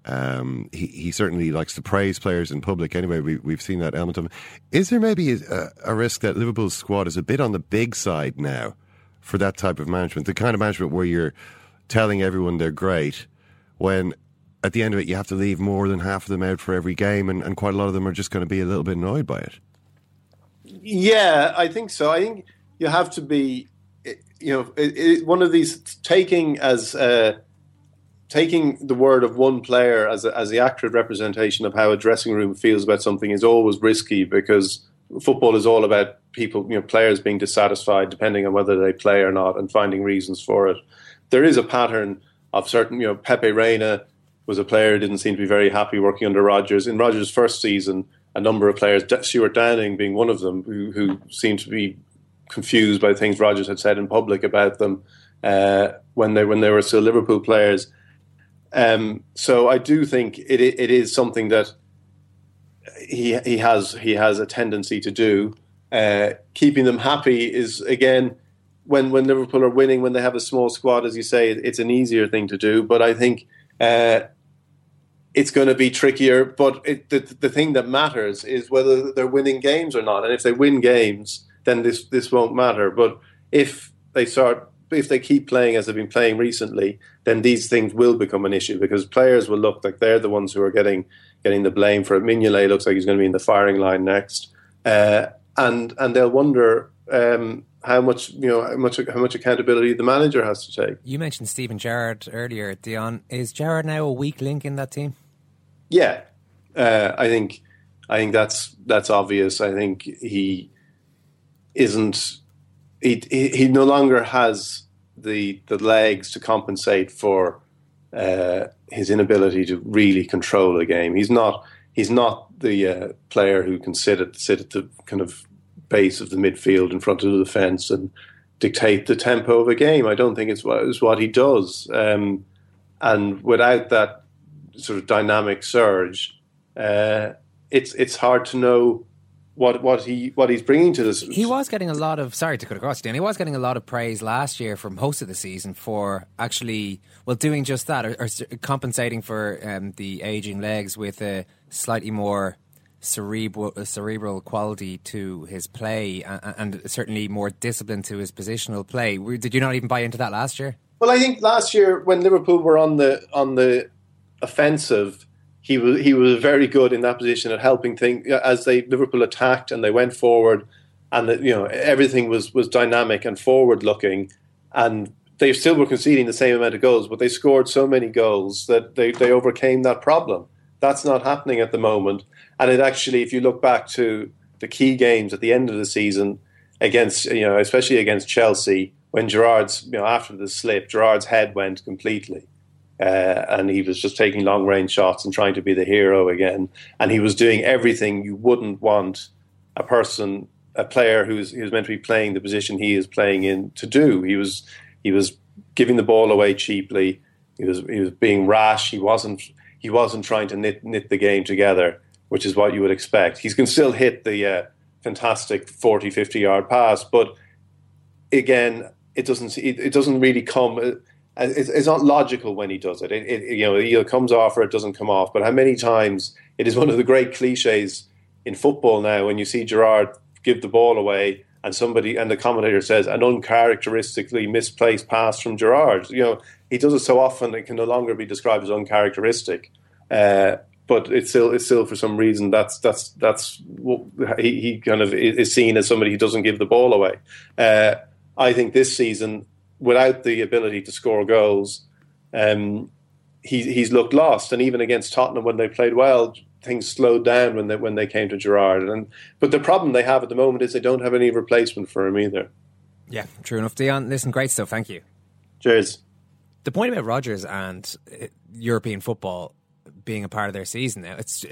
Um, he, he certainly likes to praise players in public. Anyway, we, we've seen that element of him. Is there maybe a, a risk that Liverpool's squad is a bit on the big side now for that type of management? The kind of management where you're telling everyone they're great when at the end of it you have to leave more than half of them out for every game and, and quite a lot of them are just going to be a little bit annoyed by it. Yeah, I think so. I think you have to be, you know, it, it, one of these taking as uh, taking the word of one player as a, as the accurate representation of how a dressing room feels about something is always risky because football is all about people, you know, players being dissatisfied depending on whether they play or not and finding reasons for it. There is a pattern of certain, you know, Pepe Reina was a player who didn't seem to be very happy working under Rodgers. In Rodgers' first season, a number of players, Stuart Downing being one of them, who, who seemed to be confused by things Rodgers had said in public about them uh, when they when they were still Liverpool players. Um, so I do think it it is something that he he has he has a tendency to do. Uh, keeping them happy is again when when Liverpool are winning, when they have a small squad, as you say, it's an easier thing to do. But I think uh, it's going to be trickier. But it, the the thing that matters is whether they're winning games or not. And if they win games, then this this won't matter. But if they start, if they keep playing as they've been playing recently, then these things will become an issue because players will look like they're the ones who are getting getting the blame for it. Mignolet looks like he's going to be in the firing line next, uh, and and they'll wonder. Um, how much you know how much how much accountability the manager has to take. You mentioned Steven Gerrard earlier, Dion. Is Gerrard now a weak link in that team? Yeah, uh, I think I think that's that's obvious. I think he isn't he he, no longer has the the legs to compensate for uh, his inability to really control a game. He's not he's not the uh, player who can sit at sit at the kind of base of the midfield in front of the defence and dictate the tempo of a game. I don't think it's what, it's what he does. Um, and without that sort of dynamic surge, uh, it's it's hard to know what what he what he's bringing to this. He was getting a lot of sorry to cut across, Dan. He was getting a lot of praise last year from most of the season for actually well doing just that or, or compensating for um, the aging legs with a slightly more cerebral cerebral quality to his play and, and certainly more discipline to his positional play. Did you not even buy into that last year? Well, I think last year when Liverpool were on the on the offensive, he was he was very good in that position at helping things as they Liverpool attacked and they went forward, and the, you know everything was was dynamic and forward looking, and they still were conceding the same amount of goals, but they scored so many goals that they they overcame that problem. That's not happening at the moment, and it actually, if you look back to the key games at the end of the season against you know especially against Chelsea when Gerrard's you know after the slip, Gerrard's head went completely uh, and he was just taking long range shots and trying to be the hero again. And he was doing everything you wouldn't want a person, a player who's who's meant to be playing the position he is playing in to do. He was he was giving the ball away cheaply. He was he was being rash. He wasn't he wasn't trying to knit knit the game together, which is what you would expect. He can still hit the uh, fantastic 40, 50 yard pass, but again, it doesn't it, it doesn't really come it's, it's, not logical when he does it. It, it. You know, it either comes off or it doesn't come off. But how many times it is one of the great cliches in football now when you see Gerrard give the ball away and somebody and the commentator says an uncharacteristically misplaced pass from Gerrard. You know, he does it so often it can no longer be described as uncharacteristic. Uh, but it's still it's still for some reason that's that's that's he, he kind of is seen as somebody who doesn't give the ball away. Uh, I think this season, without the ability to score goals, um, he, he's looked lost. And even against Tottenham, when they played well, things slowed down when they when they came to Gerrard. And but the problem they have at the moment is they don't have any replacement for him either. Yeah, true enough. Dion, listen, great stuff. Thank you. Cheers. The point about Rodgers and uh, European football being a part of their season now, it's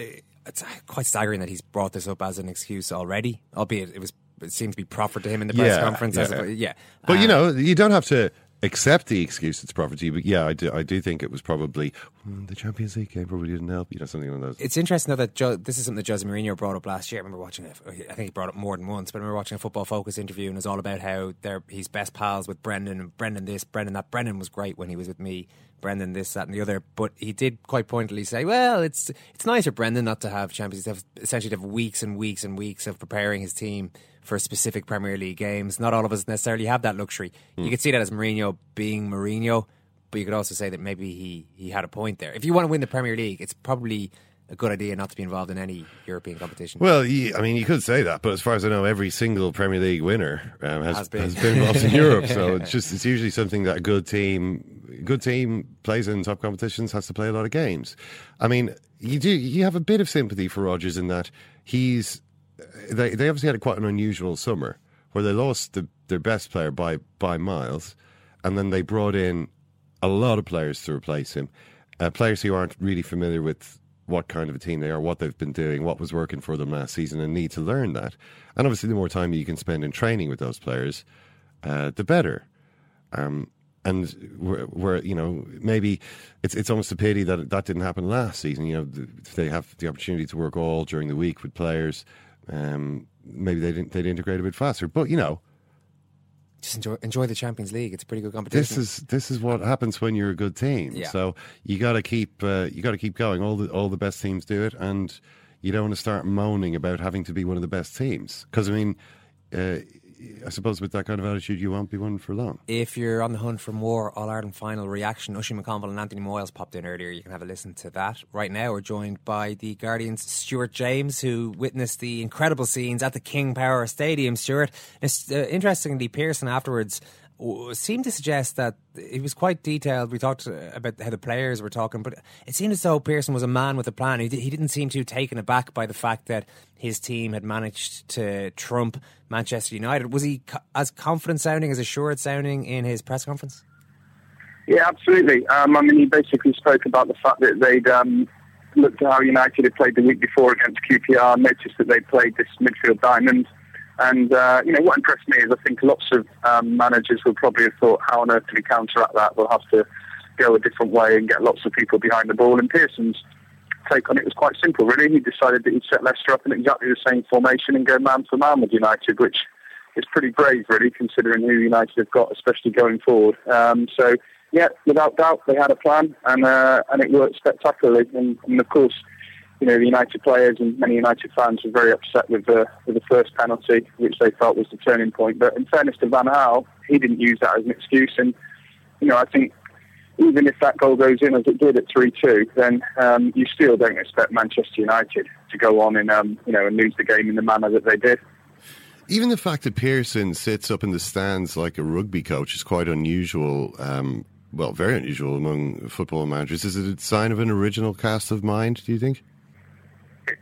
it's quite staggering that he's brought this up as an excuse already, albeit it was seemed to be proffered to him in the press Yeah, conference. yeah. As yeah. But you Um, know, you don't have to accept the excuse it's proffered to you. But yeah, I do. I do think it was probably "Hmm, the Champions League game probably didn't help. You know, something like those. It's interesting though that jo- this is something that Jose Mourinho brought up last year. I remember watching it. I think he brought it up more than once, but I remember watching a Football Focus interview, and it was all about how they're he's best pals with Brendan and Brendan this, Brendan that. Brendan was great when he was with me. Brendan this, that, and the other. But he did quite pointedly say, "Well, it's it's nice for Brendan not to have Champions League, essentially to have weeks and weeks and weeks of preparing his team for specific Premier League games. Not all of us necessarily have that luxury. You could see that as Mourinho being Mourinho." But you could also say that maybe he, he had a point there. If you want to win the Premier League, it's probably a good idea not to be involved in any European competition. Well, I mean, you could say that, but as far as I know, every single Premier League winner um, has, Has has, been. been. involved in Europe. So it's just it's usually something that a good team, good team plays in top competitions, has to play a lot of games. I mean, you do you have a bit of sympathy for Rodgers in that he's they they obviously had quite an unusual summer where they lost the, their best player by by miles, and then they brought in a lot of players to replace him, uh, players who aren't really familiar with what kind of a team they are, what they've been doing, what was working for them last season, and need to learn that. And obviously, the more time you can spend in training with those players, uh, the better. Um, and where you know maybe it's it's almost a pity that that didn't happen last season. You know, they have the opportunity to work all during the week with players, um, maybe they didn't they'd integrate a bit faster. But you know, Just enjoy enjoy the Champions League. It's a pretty good competition. this is this is what happens when you're a good team. Yeah. So you got to keep uh, you got to keep going. All the all the best teams do it, and you don't want to start moaning about having to be one of the best teams. Because I mean, uh, I suppose with that kind of attitude, you won't be one for long. If you're on the hunt for more All Ireland final reaction, Oisín McConville and Anthony Moyles popped in earlier. You can have a listen to that. Right now, we're joined by the Guardian's Stuart James, who witnessed the incredible scenes at the King Power Stadium. Stuart, uh, interestingly, Pearson afterwards seemed to suggest that he was quite detailed. We talked uh, about how the players were talking, but it seemed as though Pearson was a man with a plan. He, he didn't seem too taken aback by the fact that his team had managed to trump Manchester United. Was he as confident sounding, as assured sounding in his press conference? Yeah, absolutely. Um, I mean, he basically spoke about the fact that they'd um, looked at how United had played the week before against QPR, noticed that they played this midfield diamond. And, uh, you know, what impressed me is I think lots of um, managers would probably have thought, how on earth do we counteract that? We'll have to go a different way and get lots of people behind the ball. And Pearson's take on it was quite simple, really. He decided that he'd set Leicester up in exactly the same formation and go man for man with United, which is pretty brave, really, considering who United have got, especially going forward. Um, so, yeah, without doubt, they had a plan, and uh, and it worked spectacularly. And, and of course, you know, the United players and many United fans were very upset with the with the first penalty, which they felt was the turning point. But in fairness to Van Gaal, he didn't use that as an excuse, and you know, I think even if that goal goes in as it did at three two, then um, you still don't expect Manchester United to go on and um, you know and lose the game in the manner that they did. Even the fact that Pearson sits up in the stands like a rugby coach is quite unusual. Um, well, very unusual among football managers. Is it a sign of an original cast of mind? Do you think?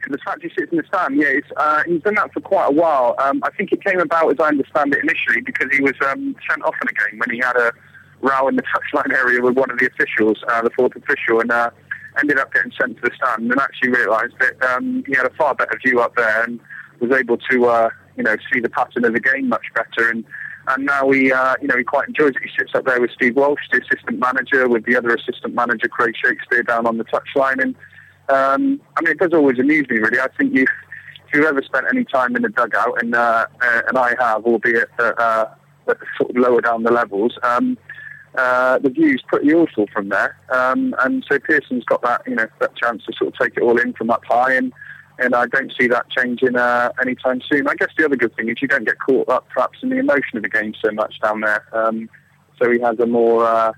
The fact he sits in the stand, yeah, uh, he's done that for quite a while. Um, I think it came about, as I understand it, initially because he was um, sent off in a game when he had a row in the touchline area with one of the officials, uh, the fourth official, and uh, ended up getting sent to the stand and actually realised that um, he had a far better view up there and was able to, uh, you know, see the pattern of the game much better. And and now he, uh, you know, he quite enjoys it. He sits up there with Steve Walsh, the assistant manager, with the other assistant manager, Craig Shakespeare, down on the touchline. And um, I mean, it does always amuse me, really. I think if you've ever spent any time in the dugout, and uh, uh, and I have, albeit uh, sort of lower down the levels, um, uh, the view's pretty awful from there. Um, and so Pearson's got that, you know, that chance to sort of take it all in from up high, and and I don't see that changing uh, anytime soon. I guess the other good thing is you don't get caught up perhaps in the emotion of the game so much down there. Um, so he has a more uh,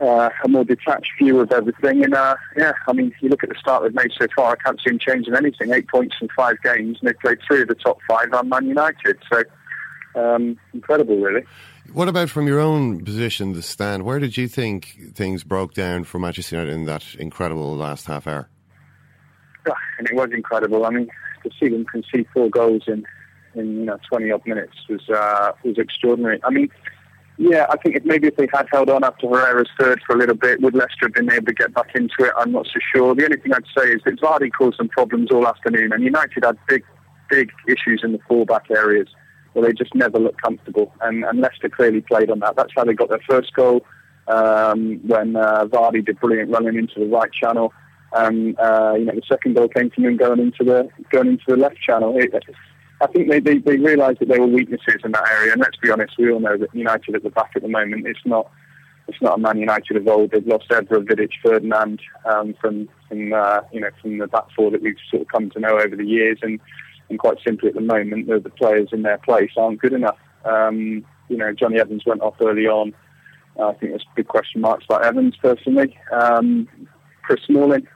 uh, a more detached view of everything. And uh, yeah, I mean, you look at the start they've made so far, I can't see him changing anything. Eight points in five games, and they've played three of the top five on Man United. So um, incredible, really. What about from your own position, the stand? Where did you think things broke down for Manchester United in that incredible last half hour? Yeah, and it was incredible. I mean, to see them concede four goals in in you know twenty odd minutes was uh, was extraordinary. I mean, yeah, I think if maybe if they had held on after Herrera's third for a little bit, would Leicester have been able to get back into it? I'm not so sure. The only thing I'd say is that Vardy caused some problems all afternoon, and United had big, big issues in the fullback areas where they just never looked comfortable, and, and Leicester clearly played on that. That's how they got their first goal um, when uh, Vardy did brilliant running into the right channel. And uh, you know the second goal came from him going into the going into the left channel. It, I think they, they, they realised that there were weaknesses in that area. And let's be honest, we all know that United at the back at the moment, it's not it's not a Man United of old. They've lost Evra, Vidic, Ferdinand um, from from uh, you know from the back four that we've sort of come to know over the years, and and quite simply at the moment, the, the players in their place aren't good enough. Um, you know, Jonny Evans went off early on. Uh, I think there's big question marks about Evans personally. Um, Chris Smalling,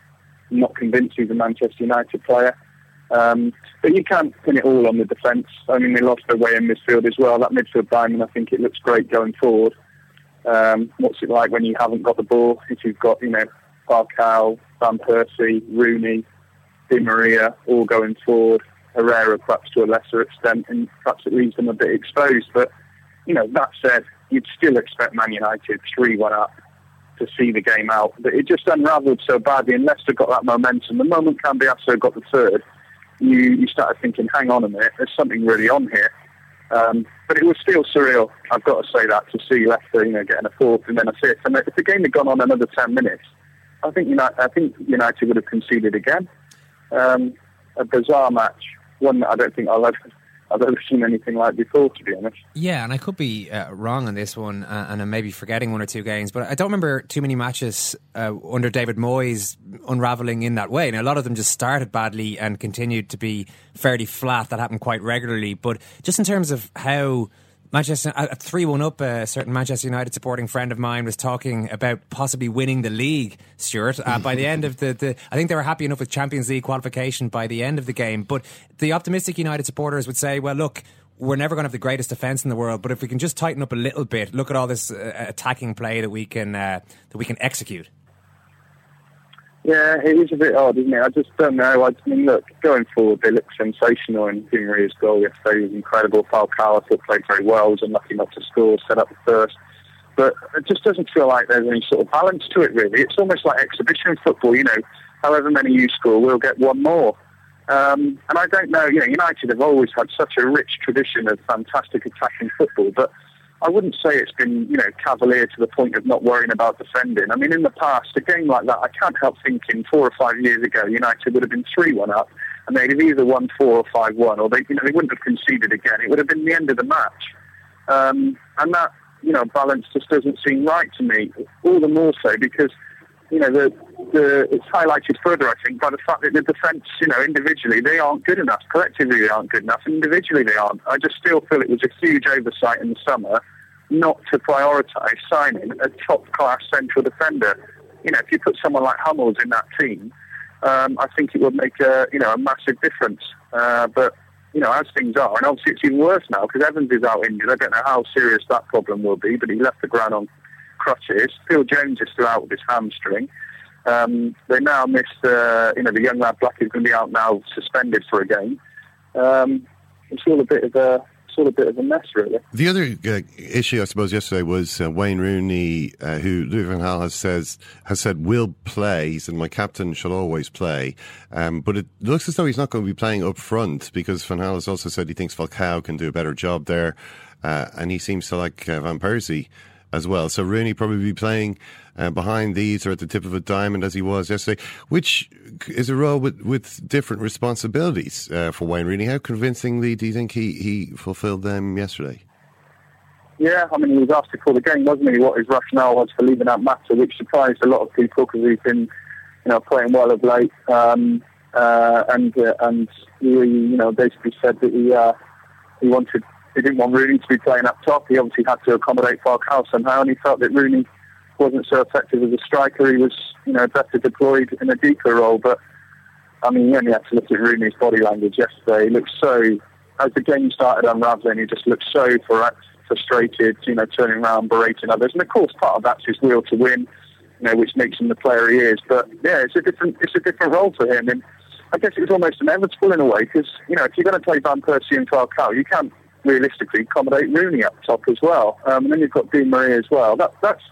not convinced he's a Manchester United player. Um, but you can't pin it all on the defence. I mean, they lost their way in midfield as well. That midfield diamond, I think it looks great going forward. Um, what's it like when you haven't got the ball? If you've got, you know, Falcao, Van Persie, Rooney, Di Maria all going forward, Herrera perhaps to a lesser extent, and perhaps it leaves them a bit exposed. But, you know, that said, you'd still expect Man United 3 1 up to see the game out. But it just unravelled so badly, and Leicester got that momentum. The moment Cambiasso got the third, you, you started thinking, hang on a minute, there's something really on here. Um, but it was still surreal, I've got to say that, to see Leicester, you know, getting a fourth and then a fifth. And if the game had gone on another 10 minutes, I think United, I think United would have conceded again. Um, a bizarre match, one that I don't think I'll ever I've ever seen anything like before, to be honest. Yeah, and I could be uh, wrong on this one, uh, and I'm maybe forgetting one or two games, but I don't remember too many matches uh, under David Moyes unravelling in that way. Now, a lot of them just started badly and continued to be fairly flat. That happened quite regularly. But just in terms of how Manchester a three one up. A certain Manchester United supporting friend of mine was talking about possibly winning the league. Stuart, uh, by the end of the, the, I think they were happy enough with Champions League qualification by the end of the game. But the optimistic United supporters would say, well, look. We're never going to have the greatest defence in the world, but if we can just tighten up a little bit, look at all this uh, attacking play that we can uh, that we can execute. Yeah, it is a bit odd, isn't it? I just don't know. I mean, look, going forward, they look sensational, and Di goal yesterday was incredible. Falcao, thought, played very well, was unlucky not to score, set up first. But it just doesn't feel like there's any sort of balance to it, really. It's almost like exhibition football, you know. However many you score, we'll get one more. Um, and I don't know, you know, United have always had such a rich tradition of fantastic attacking football, but I wouldn't say it's been, you know, cavalier to the point of not worrying about defending. I mean, in the past, a game like that, I can't help thinking four or five years ago, United would have been 3 1 up, and they'd have either won 4 or 5 1, or they, you know, they wouldn't have conceded again. It would have been the end of the match. Um, and that, you know, balance just doesn't seem right to me, all the more so because you know, the, the, it's highlighted further, I think, by the fact that the defence, you know, individually they aren't good enough. Collectively they aren't good enough. Individually they aren't. I just still feel it was a huge oversight in the summer not to prioritise signing a top-class central defender. You know, if you put someone like Hummels in that team, um, I think it would make a, you know, a massive difference. Uh, but you know, as things are, and obviously it's even worse now because Evans is out injured. I don't know how serious that problem will be, but he left the ground on crutches. Phil Jones is still out with his hamstring. Um, they now miss, uh, you know, the young lad Black is going to be out now, suspended for a game. Um, it's all a bit of a it's all a bit of a mess, really. The other uh, issue, I suppose, yesterday was uh, Wayne Rooney, uh, who Louis van Gaal has says has said will play. He said my captain shall always play, um, but it looks as though he's not going to be playing up front because Van Gaal has also said he thinks Falcao can do a better job there, uh, and he seems to like uh, Van Persie as well. So Rooney probably be playing uh, behind these or at the tip of a diamond as he was yesterday, which is a role with, with different responsibilities uh, for Wayne Rooney. How convincingly do you think he, he fulfilled them yesterday? Yeah, I mean, he was asked before the game, wasn't he, what his rationale was for leaving that matter, which surprised a lot of people because he's been, you know, playing well of late. Um, uh, and uh, and he you know basically said that he uh, he wanted he didn't want Rooney to be playing up top. He obviously had to accommodate Falcao somehow, and he felt that Rooney wasn't so effective as a striker. He was you know better deployed in a deeper role. But I mean, you only had to look at Rooney's body language yesterday. He looked so as the game started unraveling, he just looked so frustrated, you know, turning around, berating others. And of course, part of that's his will to win, you know, which makes him the player he is. But yeah, it's a different, it's a different role for him. And I guess it was almost inevitable in a way because you know if you're going to play Van Persie and Falcao, you can't realistically accommodate Rooney up top as well. Um, and then you've got Di Maria as well. That, that's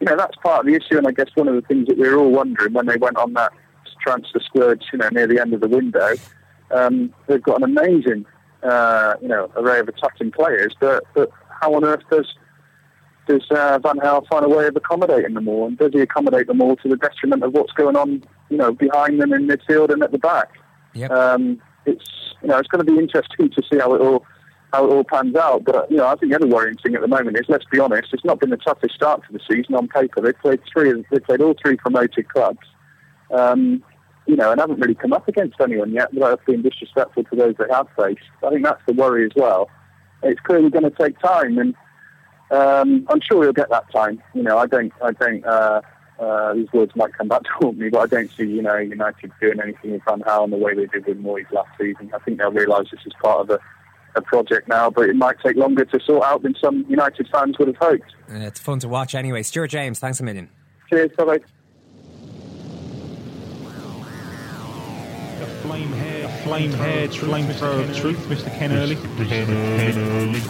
you know that's part of the issue. And I guess one of the things that we were all wondering when they went on that transfer splurge, you know, near the end of the window, um, they've got an amazing uh, you know array of attacking players, but but how on earth does does uh, Van Gaal find a way of accommodating them all? And does he accommodate them all to the detriment of what's going on, you know, behind them in midfield and at the back? Yep. Um, it's you know it's going to be interesting to see how it all how it all pans out. But you know, I think the other worrying thing at the moment is, let's be honest, it's not been the toughest start to the season on paper. They've played three, they've played all three promoted clubs, um, you know, and haven't really come up against anyone yet without being disrespectful to those they have faced. I think that's the worry as well. It's clearly going to take time, and um, I'm sure he'll get that time. You know, I don't, I don't. Uh, uh, these words might come back to haunt me, but I don't see, you know, United doing anything with Van Gaal in the way they did with Moyes last season. I think they'll realise this is part of a a project now, but it might take longer to sort out than some United fans would have hoped. And it's fun to watch anyway. Stuart James, thanks a million. Cheers, bye bye. Flame hair, flame hair, flame thrower of truth, Mr. Ken Early. Mr. Ken Early.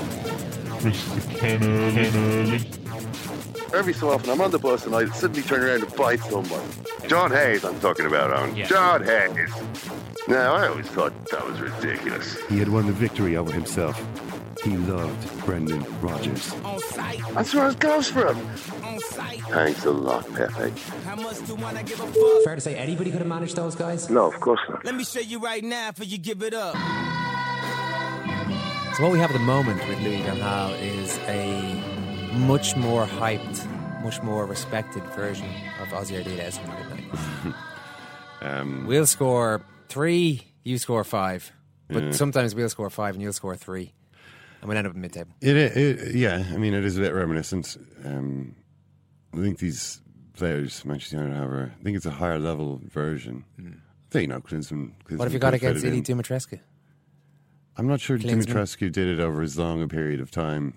Mr. Ken Early. Every so often, I'm on the bus and I suddenly turn around and bite someone. John Hayes, I'm talking about, Eoin. Yeah. John Hayes. Now, I always thought that was ridiculous. He had won the victory over himself. He loved Brendan Rodgers. That's where it goes from. Thanks a lot, Pepe. Fair to say anybody could have managed those guys? No, of course not. Let me show you right now for you give it up. So what we have at the moment with Louis Van Gaal is a much more hyped, much more respected version of Ossie Ardiles from. Um, We'll score three, you score five. But Yeah. sometimes we'll score five and you'll score three. And we'll end up in mid-table. It, it, yeah, I mean, it is a bit reminiscent. Um, I think these players, Manchester United, have I think it's a higher level version. I think, you know, Klinsmann. What have you got against Ilie. Dumitrescu? I'm not sure Klinsmann? Dumitrescu did it over as long a period of time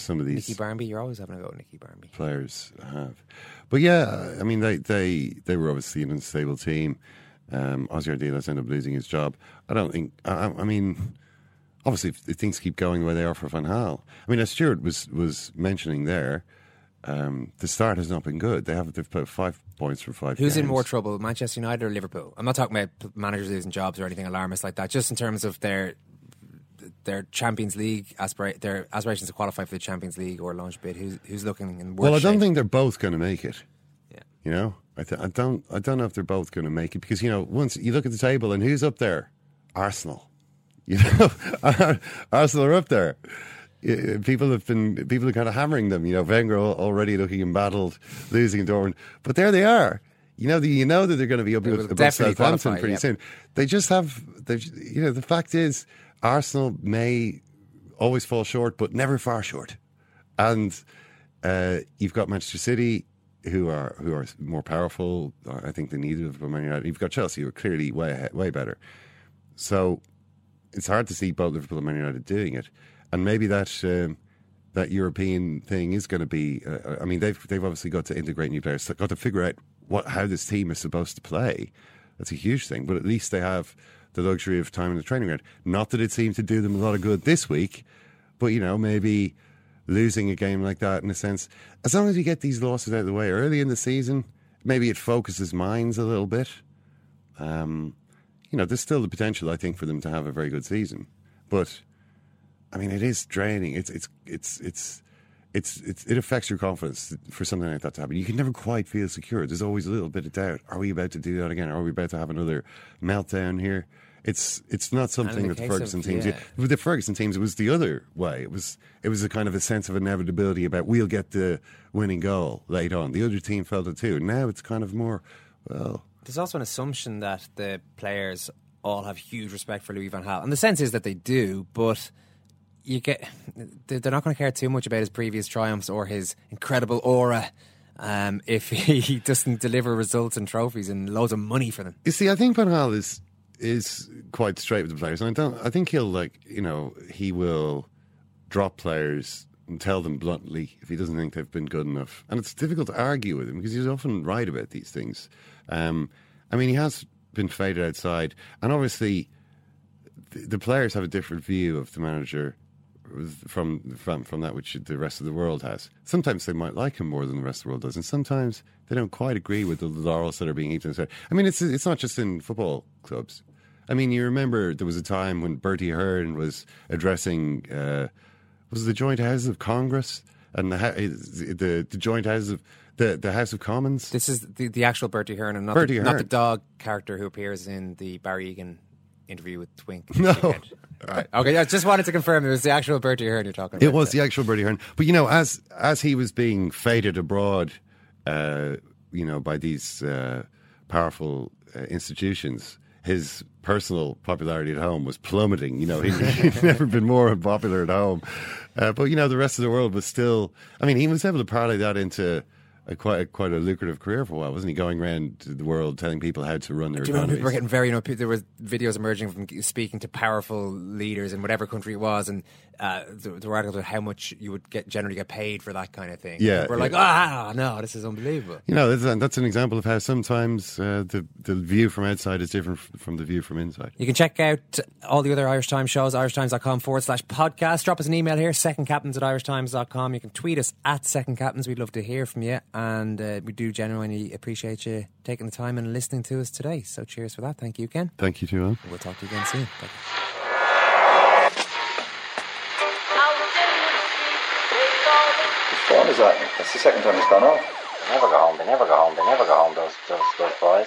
some of these Nicky Barmby? You're always having a go at Nicky Barmby. players have. But yeah, I mean, they they, they were obviously an unstable team. Um, Ossie Ardiles ended up losing his job. I don't think. I, I- mean, obviously, if things keep going the way they are for Van Hal, I mean, as Stuart was was mentioning there, um, the start has not been good. They have they've put five points from five. Who's in more trouble, Manchester United or Liverpool? I'm not talking about managers losing jobs or anything alarmist like that. Just in terms of their their Champions League aspira- their aspirations to qualify for the Champions League or launch bid. Who's who's looking in worse Well, I don't shape? think they're both going to make it. Yeah. You know, I, th- I don't. I don't know if they're both going to make it because you know, once you look at the table and who's up there, Arsenal. You know, Arsenal are up there. People have been people are kind of hammering them. You know, Wenger already looking embattled, losing Dortmund, but there they are. You know, the, you know that they're going to be up They will above definitely Southampton pretty yep. soon. They just have. They, you know, the fact is, Arsenal may always fall short, but never far short. And uh, you've got Manchester City, who are who are more powerful. uh, I think than either of them. You've got Chelsea, who are clearly way ahead, way better. So it's hard to see both Liverpool and Man United doing it. And maybe that um, that European thing is going to be. Uh, I mean, they've they've obviously got to integrate new players. They've got to figure out what how this team is supposed to play. That's a huge thing. But at least they have the luxury of time in the training ground. Not that it seemed to do them a lot of good this week, but you know maybe losing a game like that in a sense. As long as you get these losses out of the way early in the season, maybe it focuses minds a little bit. Um, you know, there's still the potential, I think, for them to have a very good season. But I mean, it is draining. It's it's it's it's it's, it's it affects your confidence for something like that to happen. You can never quite feel secure. There's always a little bit of doubt. Are we about to do that again? Are we about to have another meltdown here? It's it's not something that the Ferguson of- teams. yeah. With the Ferguson teams, it was the other way. It was it was a kind of a sense of inevitability about we'll get the winning goal late on. The other team felt it too. Now it's kind of more well. There's also an assumption that the players all have huge respect for Louis van Gaal, and the sense is that they do, but you get they- they're not going to care too much about his previous triumphs or his incredible aura um, if he doesn't deliver results and trophies and loads of money for them. You see, I think Van is is quite straight with the players, and I don't. I think he'll like you know he will drop players and tell them bluntly if he doesn't think they've been good enough, and it's difficult to argue with him because he's often right about these things. Um, I mean, he has been faded outside, and obviously the players have a different view of the manager from from from that which the rest of the world has. Sometimes they might like him more than the rest of the world does, and sometimes they don't quite agree with the laurels that are being heaped on his head. I mean, it's it's not just in football clubs. I mean, you remember there was a time when Bertie Ahern was addressing uh, was the joint houses of Congress and the, the the joint houses of the the House of Commons. This is the, the actual Bertie Ahern, and not, Bertie the, not the dog character who appears in the Barry Egan interview with Twink. No. Right. Okay, I just wanted to confirm it was the actual Bertie Ahern you're talking about. It was the actual Bertie Ahern. But you know, as as he was being faded abroad, uh, you know, by these uh, powerful uh, institutions, his personal popularity at home was plummeting. You know, he, he'd never been more unpopular at home. Uh, but you know, the rest of the world was still. I mean, he was able to parlay that into. A quite a, quite a lucrative career for a while, wasn't he? Going around the world telling people how to run their Do you remember people were getting very, you know, there was videos emerging from speaking to powerful leaders in whatever country it was, and uh, there there were articles about how much you would get generally get paid for that kind of thing. Yeah, we're yeah. like, ah, no, this is unbelievable. You know, that's, that's an example of how sometimes uh, the the view from outside is different from the view from inside. You can check out all the other Irish Times shows, irishtimes.com forward slash podcast. Drop us an email here, secondcaptains at irishtimes.com. You can tweet us at secondcaptains. We'd love to hear from you. And uh, we do genuinely appreciate you taking the time and listening to us today. So cheers for that. Thank you, Ken. Thank you, Joanne. We'll talk to you again soon. Thank you. What is that? That's the second time it's gone off. They never go home. They never go home. They never go home. Those those those boys.